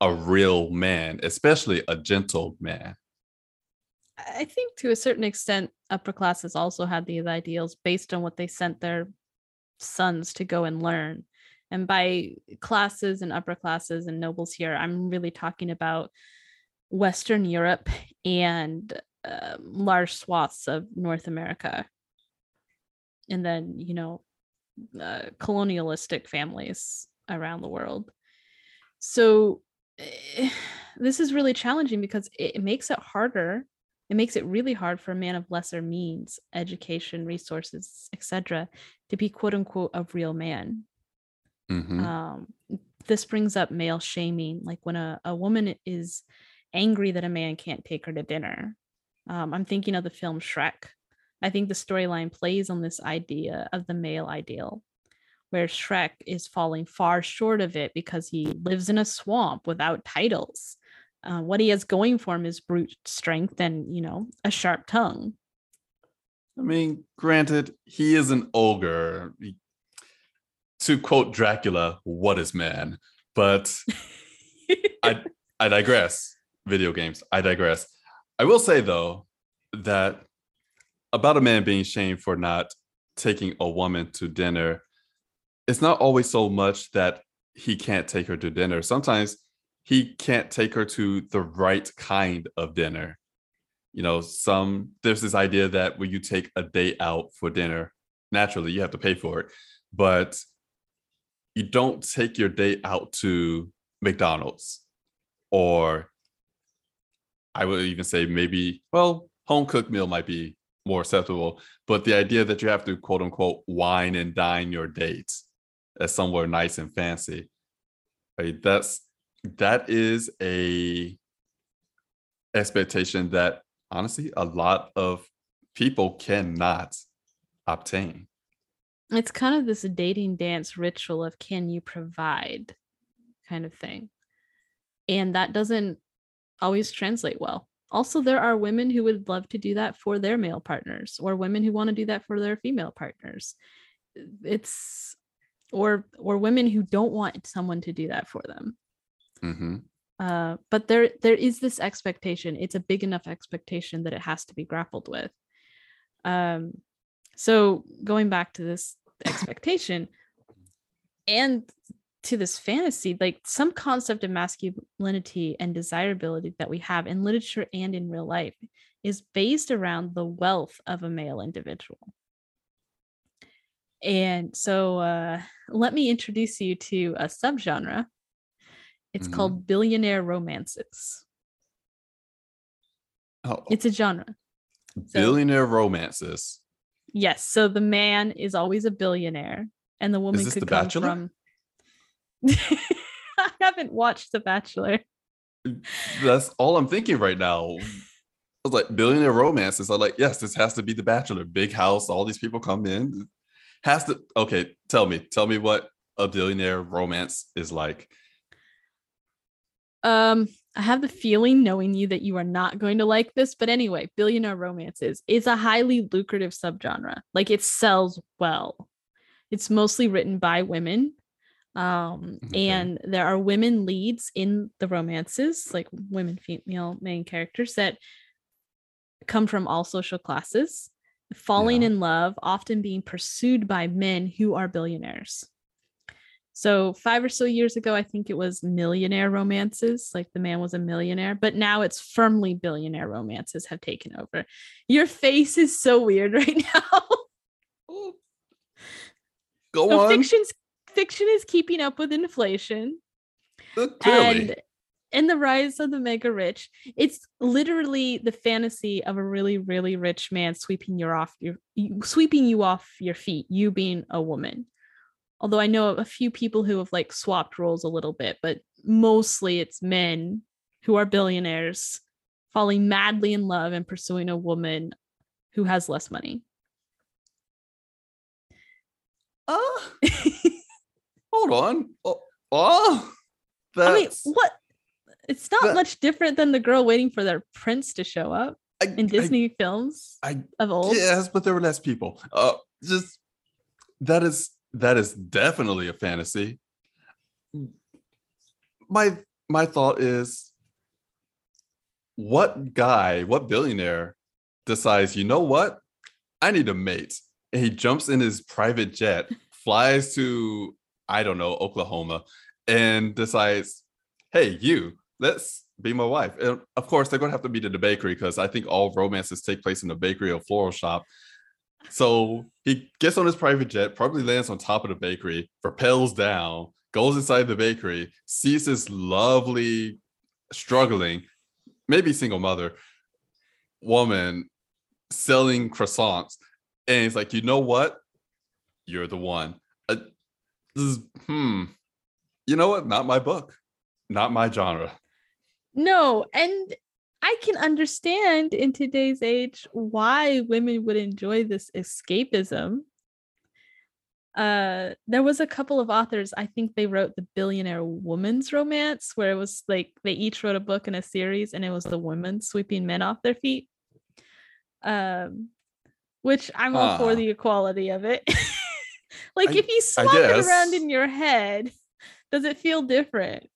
a real man, especially a gentle man. I think to a certain extent, upper classes also had these ideals based on what they sent their sons to go and learn. And by classes and upper classes and nobles here, I'm really talking about Western Europe and uh, large swaths of North America. And then, you know, uh, colonialistic families around the world. So this is really challenging because it, it makes it harder. It makes it really hard for a man of lesser means, education, resources, etc., to be quote unquote a real man. Mm-hmm. Um, this brings up male shaming, like when a, a woman is angry that a man can't take her to dinner um, I'm thinking of the film Shrek. I think the storyline plays on this idea of the male ideal, where Shrek is falling far short of it because he lives in a swamp without titles. Uh, what he has going for him is brute strength and, you know, a sharp tongue. I mean, granted, he is an ogre. To quote Dracula, what is man? But I, I digress. Video games, I digress. I will say though that about a man being shamed for not taking a woman to dinner, it's not always so much that he can't take her to dinner. Sometimes he can't take her to the right kind of dinner. You know, some there's this idea that when you take a date out for dinner, naturally you have to pay for it, but you don't take your date out to McDonald's or I would even say maybe, well, home cooked meal might be more acceptable, but the idea that you have to quote unquote wine and dine your dates somewhere nice and fancy? That's that is a expectation that honestly a lot of people cannot obtain. It's kind of this dating dance ritual of can you provide kind of thing. And that doesn't always translate well. Also, there are women who would love to do that for their male partners, or women who want to do that for their female partners. It's or or women who don't want someone to do that for them. Mm-hmm. Uh, but there there is this expectation. It's a big enough expectation that it has to be grappled with. Um, so going back to this expectation, and to this fantasy, like some concept of masculinity and desirability that we have in literature and in real life is based around the wealth of a male individual. And so uh, let me introduce you to a subgenre. It's mm-hmm. called billionaire romances. Oh, it's a genre. Billionaire so, romances. Yes. So the man is always a billionaire, and the woman could come Bachelor? from I haven't watched The Bachelor. That's all I'm thinking right now. I was like, billionaire romances. I'm like, yes, this has to be The Bachelor. Big house, all these people come in. Has to okay, tell me, tell me what a billionaire romance is like. Um, I have the feeling, knowing you, that you are not going to like this. But anyway, billionaire romances is a highly lucrative subgenre. Like it sells well. It's mostly written by women. Um, Okay. and there are women leads in the romances, like women, female main characters that come from all social classes, falling Yeah. in love, often being pursued by men who are billionaires. So five or so years ago, I think it was millionaire romances, like the man was a millionaire, but now it's firmly billionaire romances have taken over. Your face is so weird right now. Go so on. fiction's fiction is keeping up with inflation Uh, Clearly. And in the rise of the mega rich it's literally the fantasy of a really really rich man sweeping you off your sweeping you off your feet you being a woman. Although i know a few people who have like swapped roles a little bit but mostly it's men who are billionaires falling madly in love and pursuing a woman who has less money. Oh, hold on. Oh, oh i mean what it's not that- much different than the girl waiting for their prince to show up I, in I- disney films I- of old yes, but there were less people. Uh, just that is that is definitely a fantasy. My my thought is, what guy, what billionaire decides? You know what? I need a mate, and he jumps in his private jet, flies to I don't know Oklahoma, and decides, hey, you, let's be my wife. And of course, they're gonna have to meet in the bakery because I think all romances take place in the bakery or floral shop. So he gets on his private jet, probably lands on top of the bakery, propels down, goes inside the bakery, sees this lovely, struggling, maybe single mother woman selling croissants. And he's like, you know what? You're the one. Uh, this is, hmm. You know what? Not my book, not my genre. No, and I can understand in today's age why women would enjoy this escapism. Uh, there was a couple of authors, I think they wrote the Billionaire Woman's Romance, where it was like they each wrote a book in a series and it was the women sweeping men off their feet. Um, which I'm all for Ah. the equality of it. like I- if you swap it around in your head, does it feel different?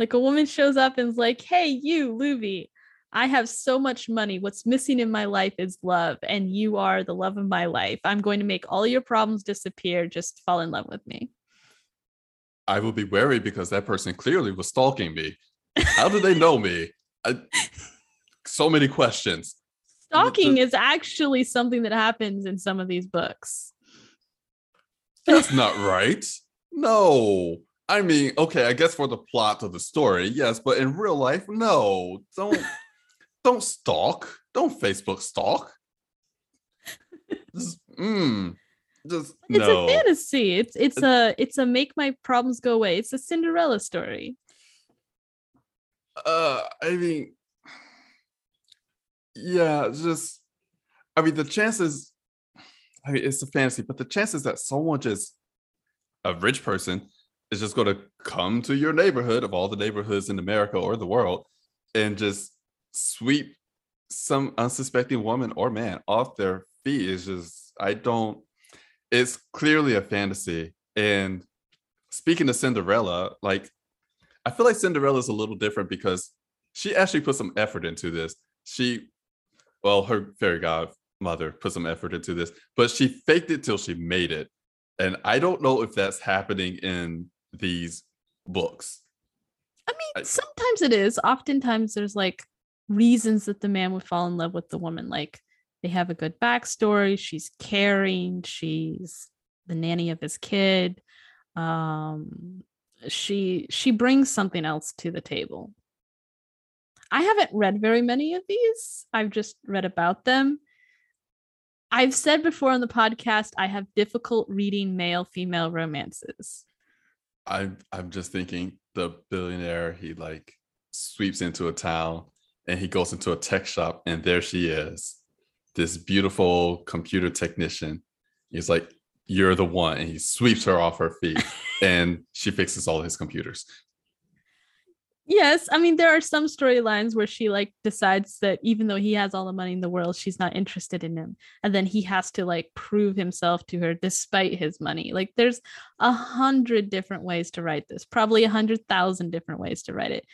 Like a woman shows up and is like, "Hey, you, Luvi, I have so much money. What's missing in my life is love, and you are the love of my life. I'm going to make all your problems disappear. Just fall in love with me." I will be wary because that person clearly was stalking me. How do they know me? I, so many questions. Stalking is actually something that happens in some of these books. That's not right. No. I mean, okay, I guess for the plot of the story, yes, but in real life, no. Don't don't stalk. Don't Facebook stalk. Just, mm, just It's no. a fantasy. It's it's a it's a make my problems go away. It's a Cinderella story. uh i mean yeah just i mean the chances i mean it's a fantasy but the chances that someone just a rich person is just going to come to your neighborhood of all the neighborhoods in america or the world and just sweep some unsuspecting woman or man off their feet is just i don't it's clearly a fantasy and speaking of cinderella like I feel like Cinderella is a little different because she actually put some effort into this. She, well, her fairy godmother put some effort into this, but she faked it till she made it. And I don't know if that's happening in these books. I mean, sometimes it is. Oftentimes there's like reasons that the man would fall in love with the woman. Like they have a good backstory, she's caring, she's the nanny of his kid. Um she she brings something else to the table. I haven't read very many of these. I've just read about them. I've said before on the podcast I have difficult reading male female romances. I'm I'm just thinking the billionaire, he like sweeps into a town and he goes into a tech shop, and there she is, this beautiful computer technician. He's like, you're the one and he sweeps her off her feet and she fixes all his computers yes i mean there are some storylines where she like decides that even though he has all the money in the world she's not interested in him and then he has to like prove himself to her despite his money. Like there's a hundred different ways to write this probably a hundred thousand different ways to write it.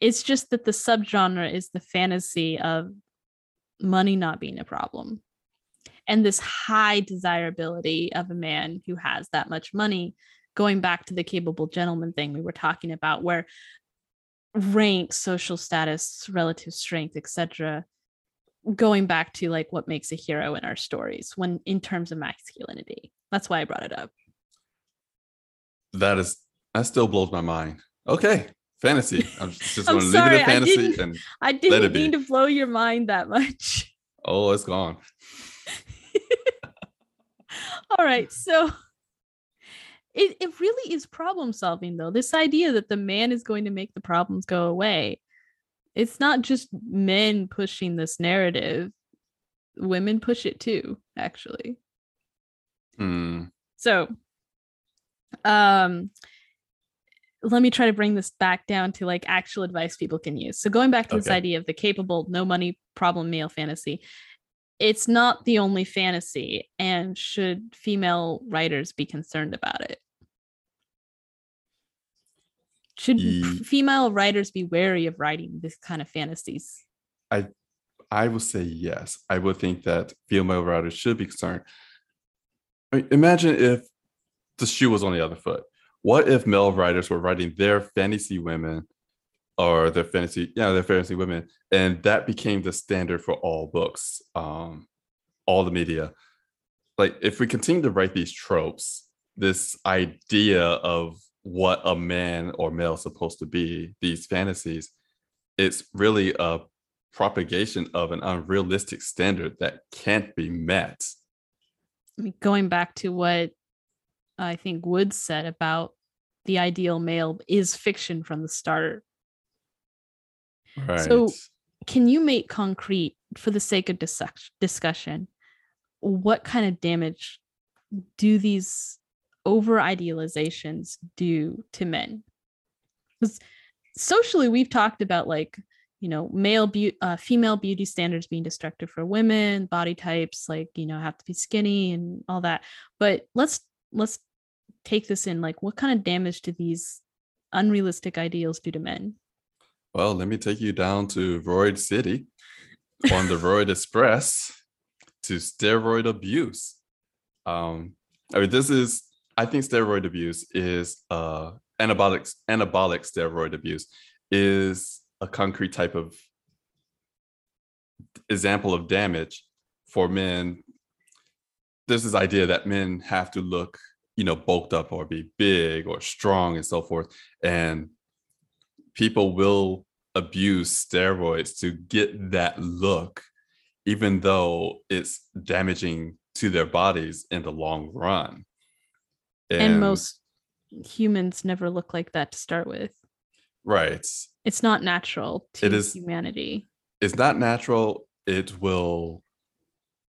It's just that the subgenre is the fantasy of money not being a problem and this high desirability of a man who has that much money going back to the capable gentleman thing we were talking about where rank social status relative strength etc going back to like what makes a hero in our stories when in terms of masculinity. That's why i brought it up. That is that still blows my mind. Okay fantasy. I'm just I'm to leave it at I fantasy didn't- and i didn't it be. mean to blow your mind that much. Oh it's gone. All right so it, it really is problem solving though. This idea that the man is going to make the problems go away it's not just men pushing this narrative. Women push it too actually. Hmm. so um let me try to bring this back down to like actual advice people can use. So going back to this idea of the capable no money problem male fantasy it's not the only fantasy and should female writers be concerned about it should Ye- mm. f- female writers be wary of writing this kind of fantasies I I would say yes. I would think that female writers should be concerned. I mean, imagine if the shoe was on the other foot. What if male writers were writing their fantasy women or their fantasy, yeah, their fantasy women, and that became the standard for all books, um, all the media. Like if we continue to write these tropes, this idea of what a man or male is supposed to be, these fantasies, it's really a propagation of an unrealistic standard that can't be met. Going back to what I think Woods said about the ideal male is fiction from the start. Right. So- Can you make concrete for the sake of dis- discussion? What kind of damage do these over idealizations do to men? Because socially, we've talked about like you know male beauty, uh, female beauty standards being destructive for women, body types like you know have to be skinny and all that. But let's let's take this in like what kind of damage do these unrealistic ideals do to men? Well, let me take you down to Roid City on the Roid Express to steroid abuse. Um, I mean, this is I think steroid abuse is uh anabolic anabolic steroid abuse is a concrete type of example of damage for men. There's this idea that men have to look, you know, bulked up or be big or strong and so forth. And people will abuse steroids to get that look, even though it's damaging to their bodies in the long run. and most humans never look like that to start with. right. It's not natural to It is- humanity. It's not natural. It will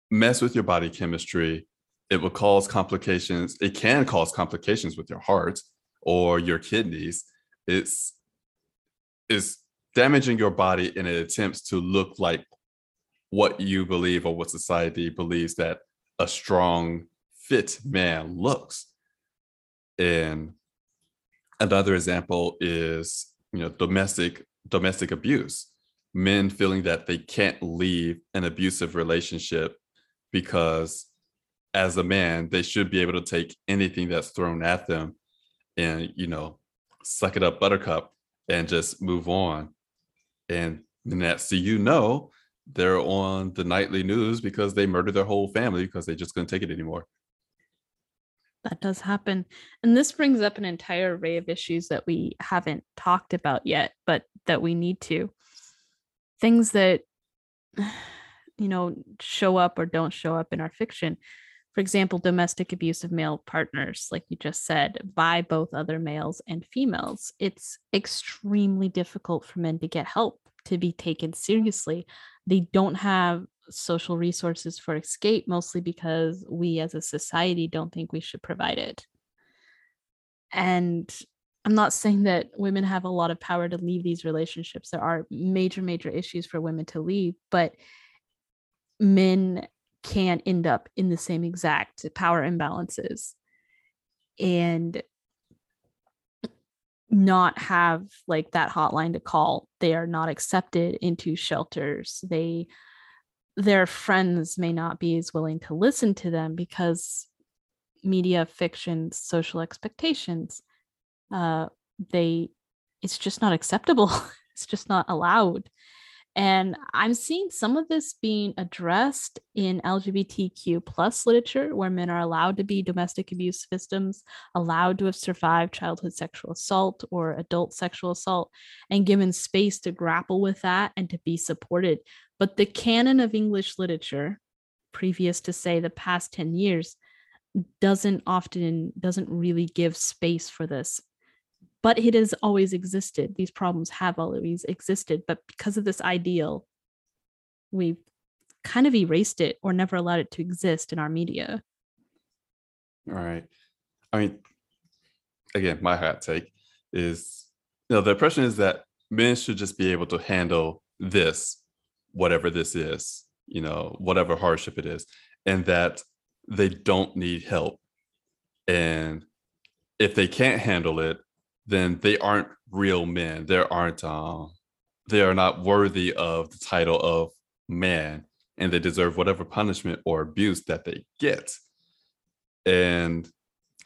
mess with your body chemistry. It will cause complications. It can cause complications with your heart or your kidneys. It's it's damaging your body in an attempt to look like what you believe or what society believes that a strong, fit man looks. And another example is, you know, domestic domestic abuse. Men feeling that they can't leave an abusive relationship because as a man, they should be able to take anything that's thrown at them and, you know, suck it up buttercup and just move on. And the next thing you know, they're on the nightly news because they murdered their whole family because they just couldn't take it anymore. That does happen. And this brings up an entire array of issues that we haven't talked about yet, but that we need to. Things that, you know, show up or don't show up in our fiction. For example, domestic abuse of male partners, like you just said, by both other males and females. It's extremely difficult for men to get help, to be taken seriously. They don't have social resources for escape, mostly because we as a society don't think we should provide it. And I'm not saying that women have a lot of power to leave these relationships. There are major, major issues for women to leave, but men can end up in the same exact power imbalances and not have like that hotline to call. They are not accepted into shelters. They their friends may not be as willing to listen to them because media fiction social expectations uh they it's just not acceptable it's just not allowed and i'm seeing some of this being addressed in lgbtq plus literature where men are allowed to be domestic abuse victims allowed to have survived childhood sexual assault or adult sexual assault and given space to grapple with that and to be supported. But the canon of english literature previous to say the past 10 years doesn't often doesn't really give space for this but it has always existed. These problems have always existed but because of this ideal we've kind of erased it or never allowed it to exist in our media. All right. I mean again my hot take is you know the impression is that men should just be able to handle this whatever this is you know whatever hardship it is and that they don't need help. And if they can't handle it, then they aren't real men. They aren't uh, they are not worthy of the title of man and they deserve whatever punishment or abuse that they get. And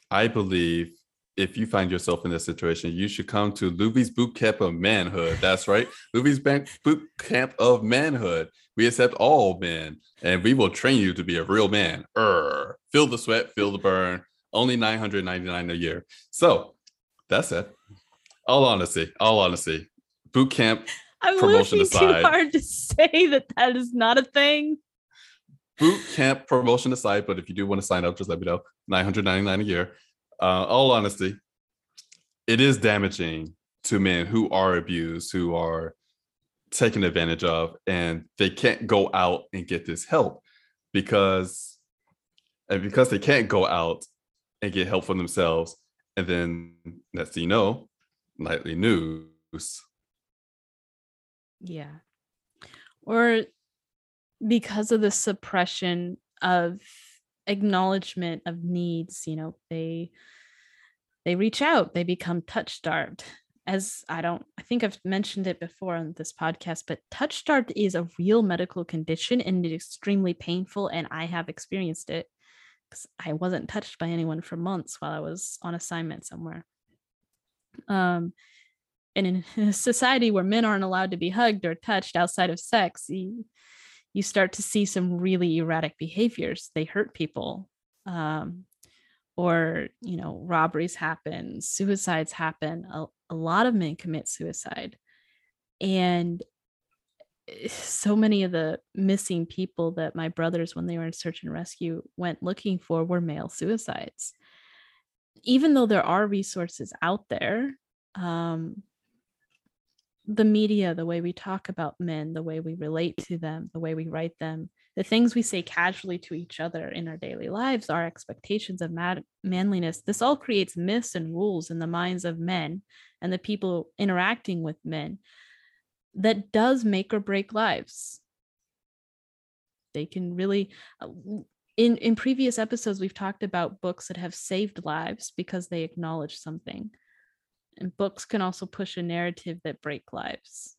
I believe if you find yourself in this situation, you should come to Luvi's Boot Camp of Manhood. That's right. Luvi's Boot Camp of Manhood. We accept all men and we will train you to be a real man. Urgh. Feel the sweat, feel the burn. Only 999 a year. So that's it. All honesty, all honesty. Boot camp I'm promotion aside. too hard to say that that is not a thing. Boot camp promotion aside, but if you do want to sign up, just let me know. 999 a year uh, all honesty, it is damaging to men who are abused, who are taken advantage of, and they can't go out and get this help because, and because they can't go out and get help for themselves, and then next you know, nightly news. Yeah. Or because of the suppression of acknowledgement of needs you know they they reach out they become touch starved as i don't i think i've mentioned it before on this podcast but touch starved is a real medical condition and it's extremely painful and i have experienced it because i wasn't touched by anyone for months while i was on assignment somewhere um and in a society where men aren't allowed to be hugged or touched outside of sex you, you start to see some really erratic behaviors. They hurt people. Um, or, you know, robberies happen, suicides happen. A, a lot of men commit suicide. And so many of the missing people that my brothers, when they were in search and rescue, went looking for were male suicides. Even though there are resources out there, um, the media, the way we talk about men, the way we relate to them, the way we write them, the things we say casually to each other in our daily lives, our expectations of mad- manliness, this all creates myths and rules in the minds of men and the people interacting with men that does make or break lives. They can really uh, in in previous episodes we've talked about books that have saved lives because they acknowledge something. And books can also push a narrative that break lives.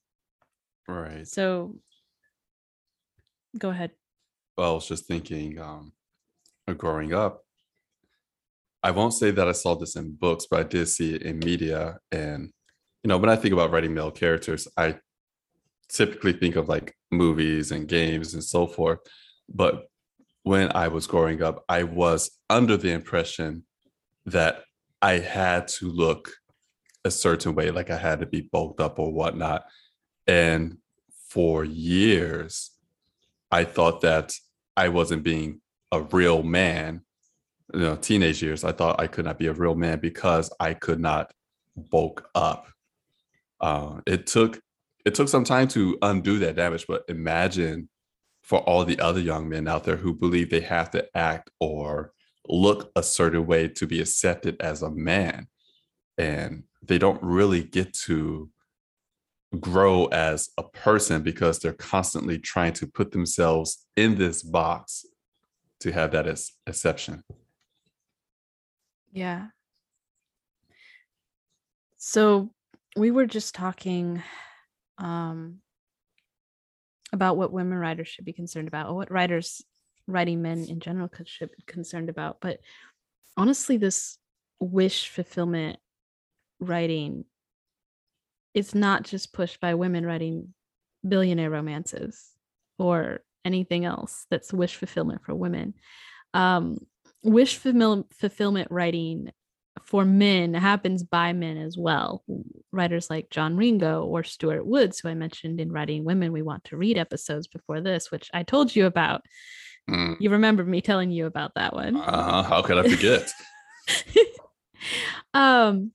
Right. So go ahead. Well i was just thinking um growing up i won't say that i saw this in books but i did see it in media. And you know when i think about writing male characters i typically think of like movies and games and so forth but when i was growing up i was under the impression that i had to look a certain way, like I had to be bulked up or whatnot. And for years, I thought that I wasn't being a real man. You know, teenage years, I thought I could not be a real man because I could not bulk up. Uh, it took it took some time to undo that damage, but imagine for all the other young men out there who believe they have to act or look a certain way to be accepted as a man. And they don't really get to grow as a person because they're constantly trying to put themselves in this box to have that as exception. Yeah. So we were just talking um about what women writers should be concerned about or what writers writing men in general should be concerned about but honestly this wish fulfillment writing it's not just pushed by women writing billionaire romances or anything else that's wish fulfillment for women. Um, wish fulfill- fulfillment writing for men happens by men as well. Writers like John Ringo or Stuart Woods, who I mentioned in Writing Women We Want to Read episodes before this, which I told you about. Mm. You remember me telling you about that one. Uh, how could I forget? um,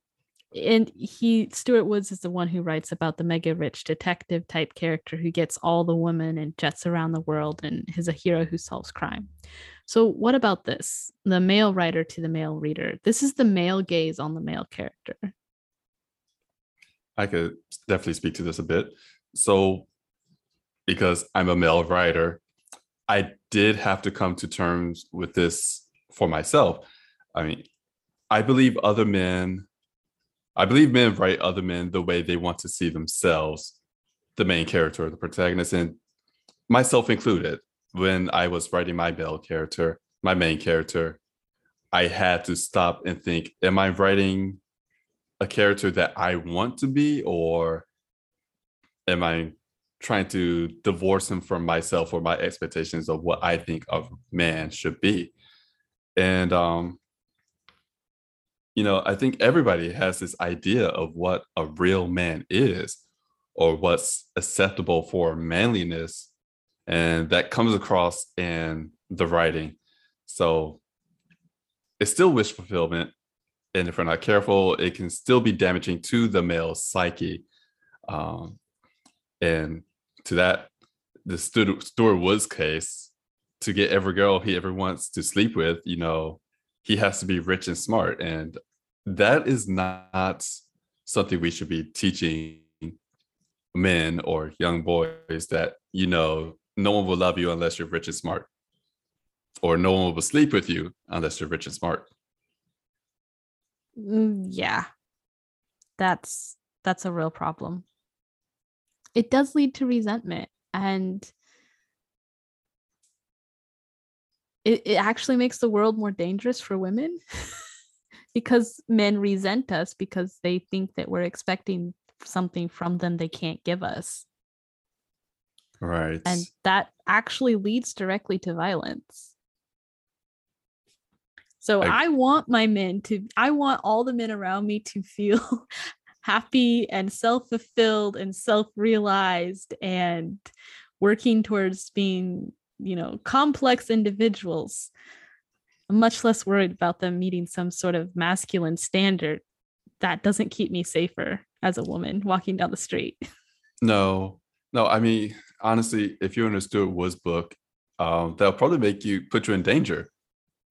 and he Stuart Woods is the one who writes about the mega rich detective type character who gets all the women and jets around the world and is a hero who solves crime. So what about this? The male writer to the male reader. This is the male gaze on the male character. I could definitely speak to this a bit. So because I'm a male writer, I did have to come to terms with this for myself. I mean, I believe other men I believe men write other men the way they want to see themselves, the main character, the protagonist, and myself included. When I was writing my male character, my main character, I had to stop and think, am I writing a character that I want to be, or am I trying to divorce him from myself or my expectations of what I think a man should be? And um, you know, I think everybody has this idea of what a real man is or what's acceptable for manliness. And that comes across in the writing. So it's still wish fulfillment. And if we're not careful, it can still be damaging to the male psyche. Um, and to that, the Stuart Woods case, to get every girl he ever wants to sleep with, you know, he has to be rich and smart. And that is not something we should be teaching men or young boys that you know no one will love you unless you're rich and smart. Or no one will sleep with you unless you're rich and smart. Mm, yeah. That's that's a real problem. It does lead to resentment and it, it actually makes the world more dangerous for women because men resent us because they think that we're expecting something from them they can't give us. Right. And that actually leads directly to violence. So I, I want my men to, I want all the men around me to feel happy and self fulfilled and self realized and working towards being, you know, complex individuals I'm much less worried about them meeting some sort of masculine standard that doesn't keep me safer as a woman walking down the street. No, no. I mean, honestly, if you're in a Stuart Woods book, um, they'll probably make you put you in danger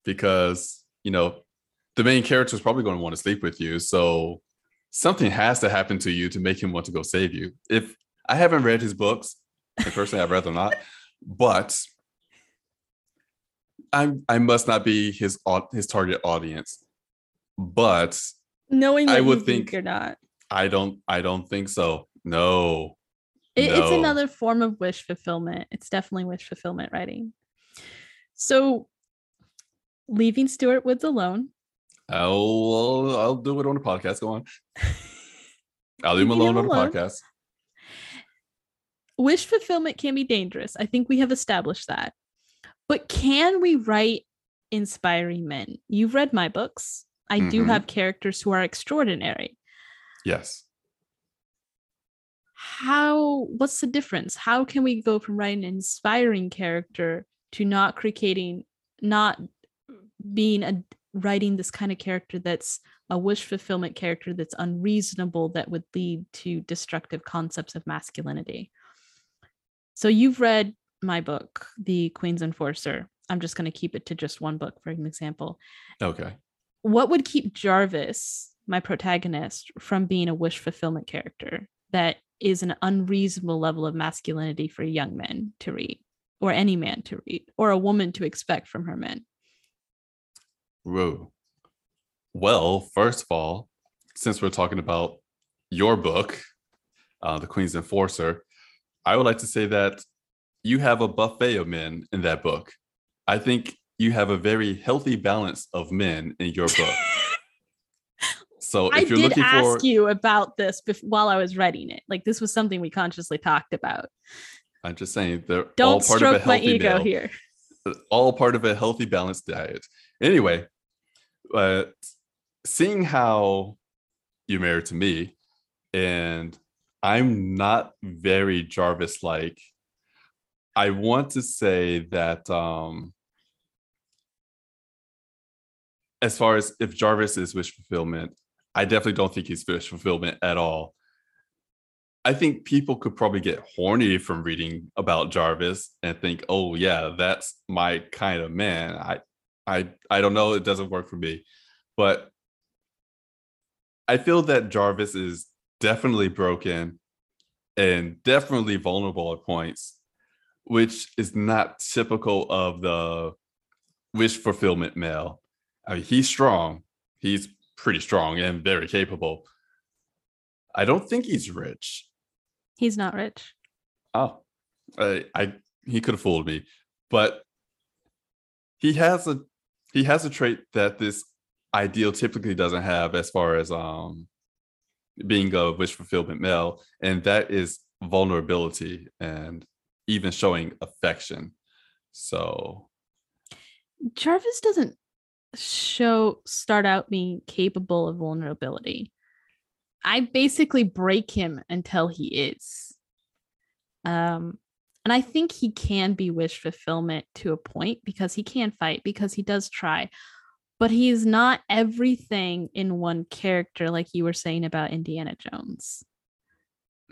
because you know the main character is probably going to want to sleep with you. So something has to happen to you to make him want to go save you. If I haven't read his books, and personally, I'd rather not, but I I must not be his his target audience, but knowing I would think, think, you're not. I don't. I don't think so. No. It, no. It's another form of wish fulfillment. It's definitely wish fulfillment writing. So, leaving Stuart Woods alone. I'll I'll do it on a podcast. Go on. I'll leave him alone on a podcast. Wish fulfillment can be dangerous. I think we have established that. But can we write inspiring men? You've read my books. I mm-hmm. do have characters who are extraordinary. Yes. How, what's the difference? How can we go from writing an inspiring character to not creating, not being a writing this kind of character that's a wish fulfillment character that's unreasonable that would lead to destructive concepts of masculinity? So you've read my book, The Queen's Enforcer, I'm just going to keep it to just one book for an example. Okay. What would keep Jarvis, my protagonist, from being a wish fulfillment character that is an unreasonable level of masculinity for young men to read, or any man to read, or a woman to expect from her men? Whoa. Well, first of all, since we're talking about your book, uh, The Queen's Enforcer, I would like to say that you have a buffet of men in that book. I think you have a very healthy balance of men in your book. So if I you're did looking ask for, you about this bef- while I was writing it. Like this was something we consciously talked about. I'm just saying they're Don't part of a stroke my ego meal. here. all part of a healthy balanced diet anyway but seeing how you're married to me and i'm not very jarvis like i want to say that um as far as if jarvis is wish fulfillment i definitely don't think he's wish fulfillment at all I think people could probably get horny from reading about Jarvis and think, "Oh yeah, that's my kind of man." I I I don't know, it doesn't work for me. But I feel that Jarvis is definitely broken and definitely vulnerable at points, which is not typical of the wish fulfillment male. I mean, he's strong. He's pretty strong and very capable. I don't think he's rich. He's not rich. Oh, I, I he could have fooled me, but he has a he has a trait that this ideal typically doesn't have as far as um being a wish fulfillment male, and that is vulnerability and even showing affection. So Jarvis doesn't show start out being capable of vulnerability. I basically break him until he is. Um, and I think he can be wish fulfillment to a point because he can fight, because he does try, but he is not everything in one character, like you were saying about Indiana Jones.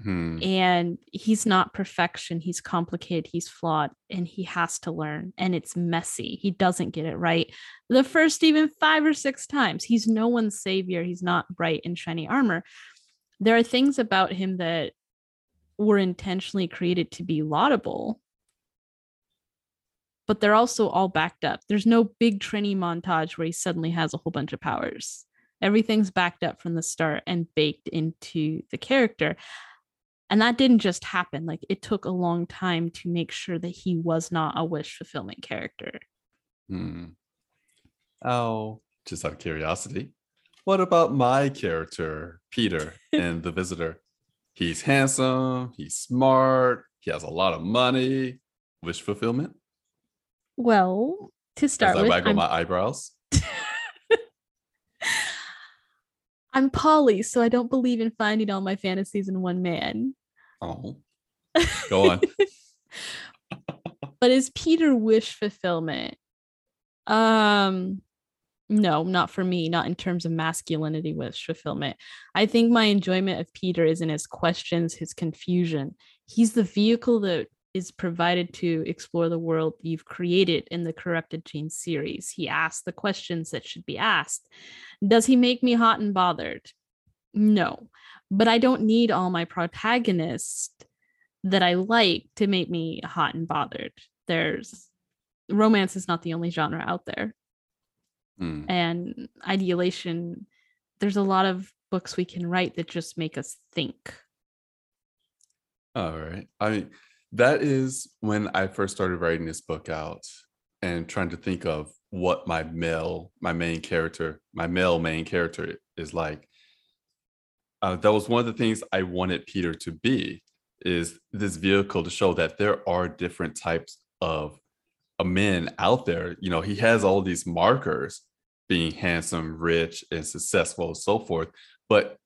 Hmm, And he's not perfection. He's complicated. He's flawed and he has to learn. And it's messy. He doesn't get it right the first even five or six times. He's no one's savior. He's not bright in shiny armor. There are things about him that were intentionally created to be laudable, but they're also all backed up. There's no big training montage where he suddenly has a whole bunch of powers. Everything's backed up from the start and baked into the character. And that didn't just happen. Like it took a long time to make sure that he was not a wish fulfillment character. hmm. Oh, just out of curiosity, what about my character, Peter, and The Visitor? He's handsome, he's smart, he has a lot of money. Wish fulfillment? Well, to As start I with, waggle I'm, my eyebrows. I'm poly, so I don't believe in finding all my fantasies in one man. Oh, go on. but is Peter wish fulfillment? Um, no, not for me, not in terms of masculinity wish fulfillment. I think my enjoyment of Peter is in his questions, his confusion. He's the vehicle that is provided to explore the world you've created in the Corrupted Gene series. He asks the questions that should be asked. Does he make me hot and bothered? No, but I don't need all my protagonists that I like to make me hot and bothered. There's romance is not the only genre out there Hmm. and ideation there's a lot of books we can write that just make us think All right. I mean, that is when I first started writing this book out and trying to think of what my male, my main character, my male main character is like. Uh, that was one of the things I wanted Peter to be is this vehicle to show that there are different types of men out there. You know, he has all these markers being handsome, rich, and successful, and so forth. But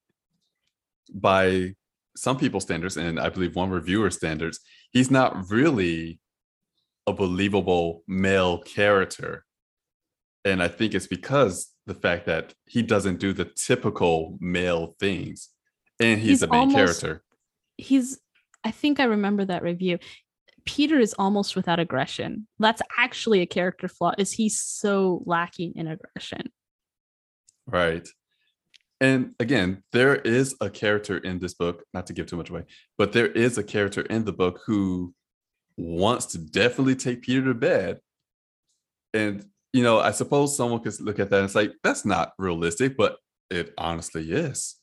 by some people's standards, and I believe one reviewer standards, he's not really a believable male character. And I think it's because the fact that he doesn't do the typical male things, and he's, He's the main almost- character. he's i think i remember that review Peter is almost without aggression. That's actually a character flaw. Is he's so lacking in aggression? Right. And again, there is a character in this book, not to give too much away, but there is a character in the book who wants to definitely take Peter to bed. And, you know, I suppose someone could look at that and like, that's not realistic, but it honestly is,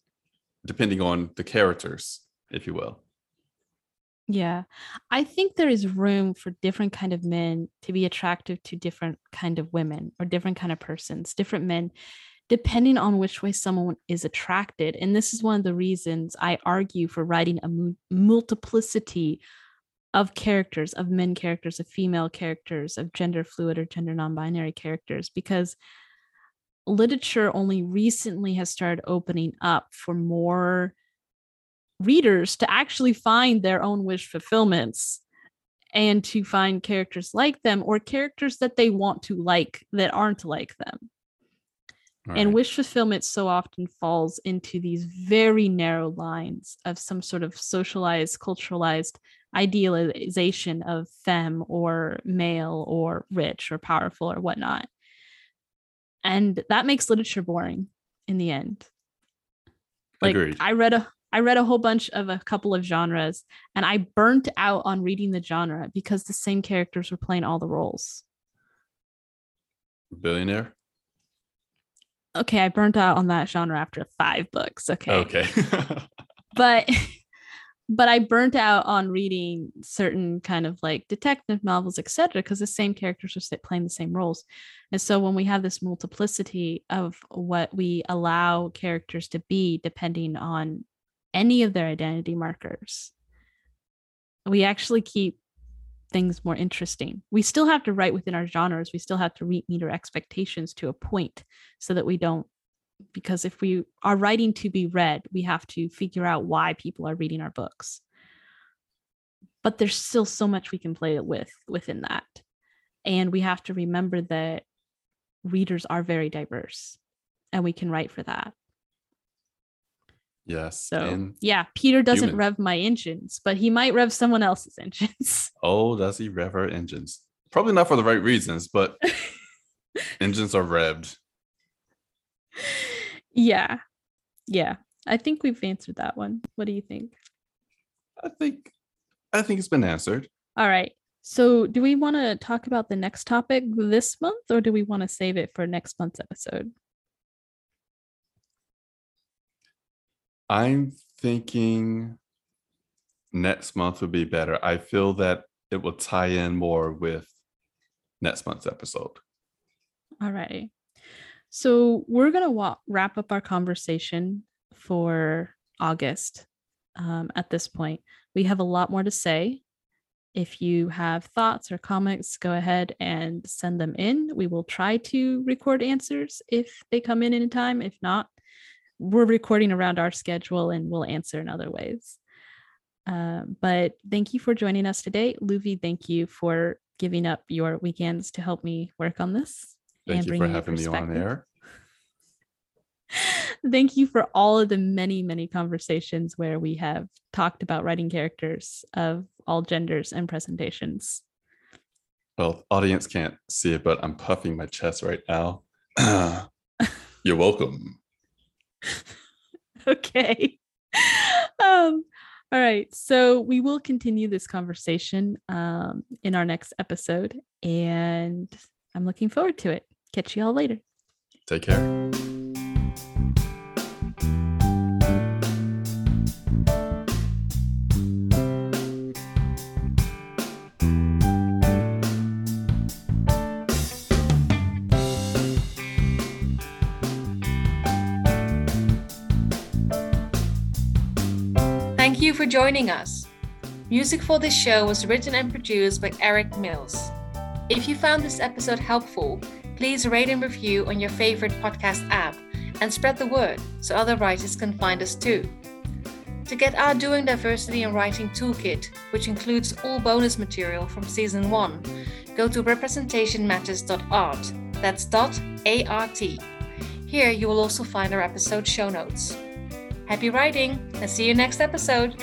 depending on the characters, if you will. Yeah. I think there is room for different kind of men to be attractive to different kind of women or different kind of persons, different men depending on which way someone is attracted. And this is one of the reasons I argue for writing a mu- multiplicity of characters, of men characters, of female characters, of gender fluid or gender non binary characters, because literature only recently has started opening up for more readers to actually find their own wish fulfillments and to find characters like them or characters that they want to like that aren't like them. And wish fulfillment so often falls into these very narrow lines of some sort of socialized, culturalized idealization of femme or male or rich or powerful or whatnot. And that makes literature boring in the end. Like Agreed. I read a I read a whole bunch of a couple of genres and I burnt out on reading the genre because the same characters were playing all the roles. Billionaire? Okay, I burnt out on that genre after five books. Okay. Okay. but but I burnt out on reading certain kind of like detective novels, etc., because the same characters are playing the same roles. And so when we have this multiplicity of what we allow characters to be, depending on any of their identity markers, we actually keep things more interesting. We still have to write within our genres. We still have to meet, meet our expectations to a point so that we don't, because if we are writing to be read, we have to figure out why people are reading our books. But there's still so much we can play with within that. And we have to remember that readers are very diverse and we can write for that. Yes. So yeah, Peter doesn't human. rev my engines, but he might rev someone else's engines. Oh, does he rev our engines? Probably not for the right reasons, but engines are revved. Yeah. Yeah. I think we've answered that one. What do you think? I think I think it's been answered. All right. So, do we want to talk about the next topic this month or do we want to save it for next month's episode? I'm thinking next month would be better. I feel that it will tie in more with next month's episode. All right. So we're going to wa- wrap up our conversation for August um, at this point. We have a lot more to say. If you have thoughts or comments, go ahead and send them in. We will try to record answers if they come in in time. If not, we're recording around our schedule and we'll answer in other ways. Um, but thank you for joining us today. Luvi, thank you for giving up your weekends to help me work on this. Thank you for having me on air. thank you for all of the many, many conversations where we have talked about writing characters of all genders and presentations. Well, audience can't see it, but I'm puffing my chest right now. You're welcome. okay. Um, all right. So we will continue this conversation um, in our next episode, and I'm looking forward to it. Catch you all later. Take care. For joining us. Music for this show was written and produced by Eric Mills. If you found this episode helpful, please rate and review on your favorite podcast app and spread the word so other writers can find us too. To get our Doing Diversity in Writing Toolkit, which includes all bonus material from season 1, go to representationmatters.art. That's dot A-R-T. Here you will also find our episode show notes. Happy writing and see you next episode.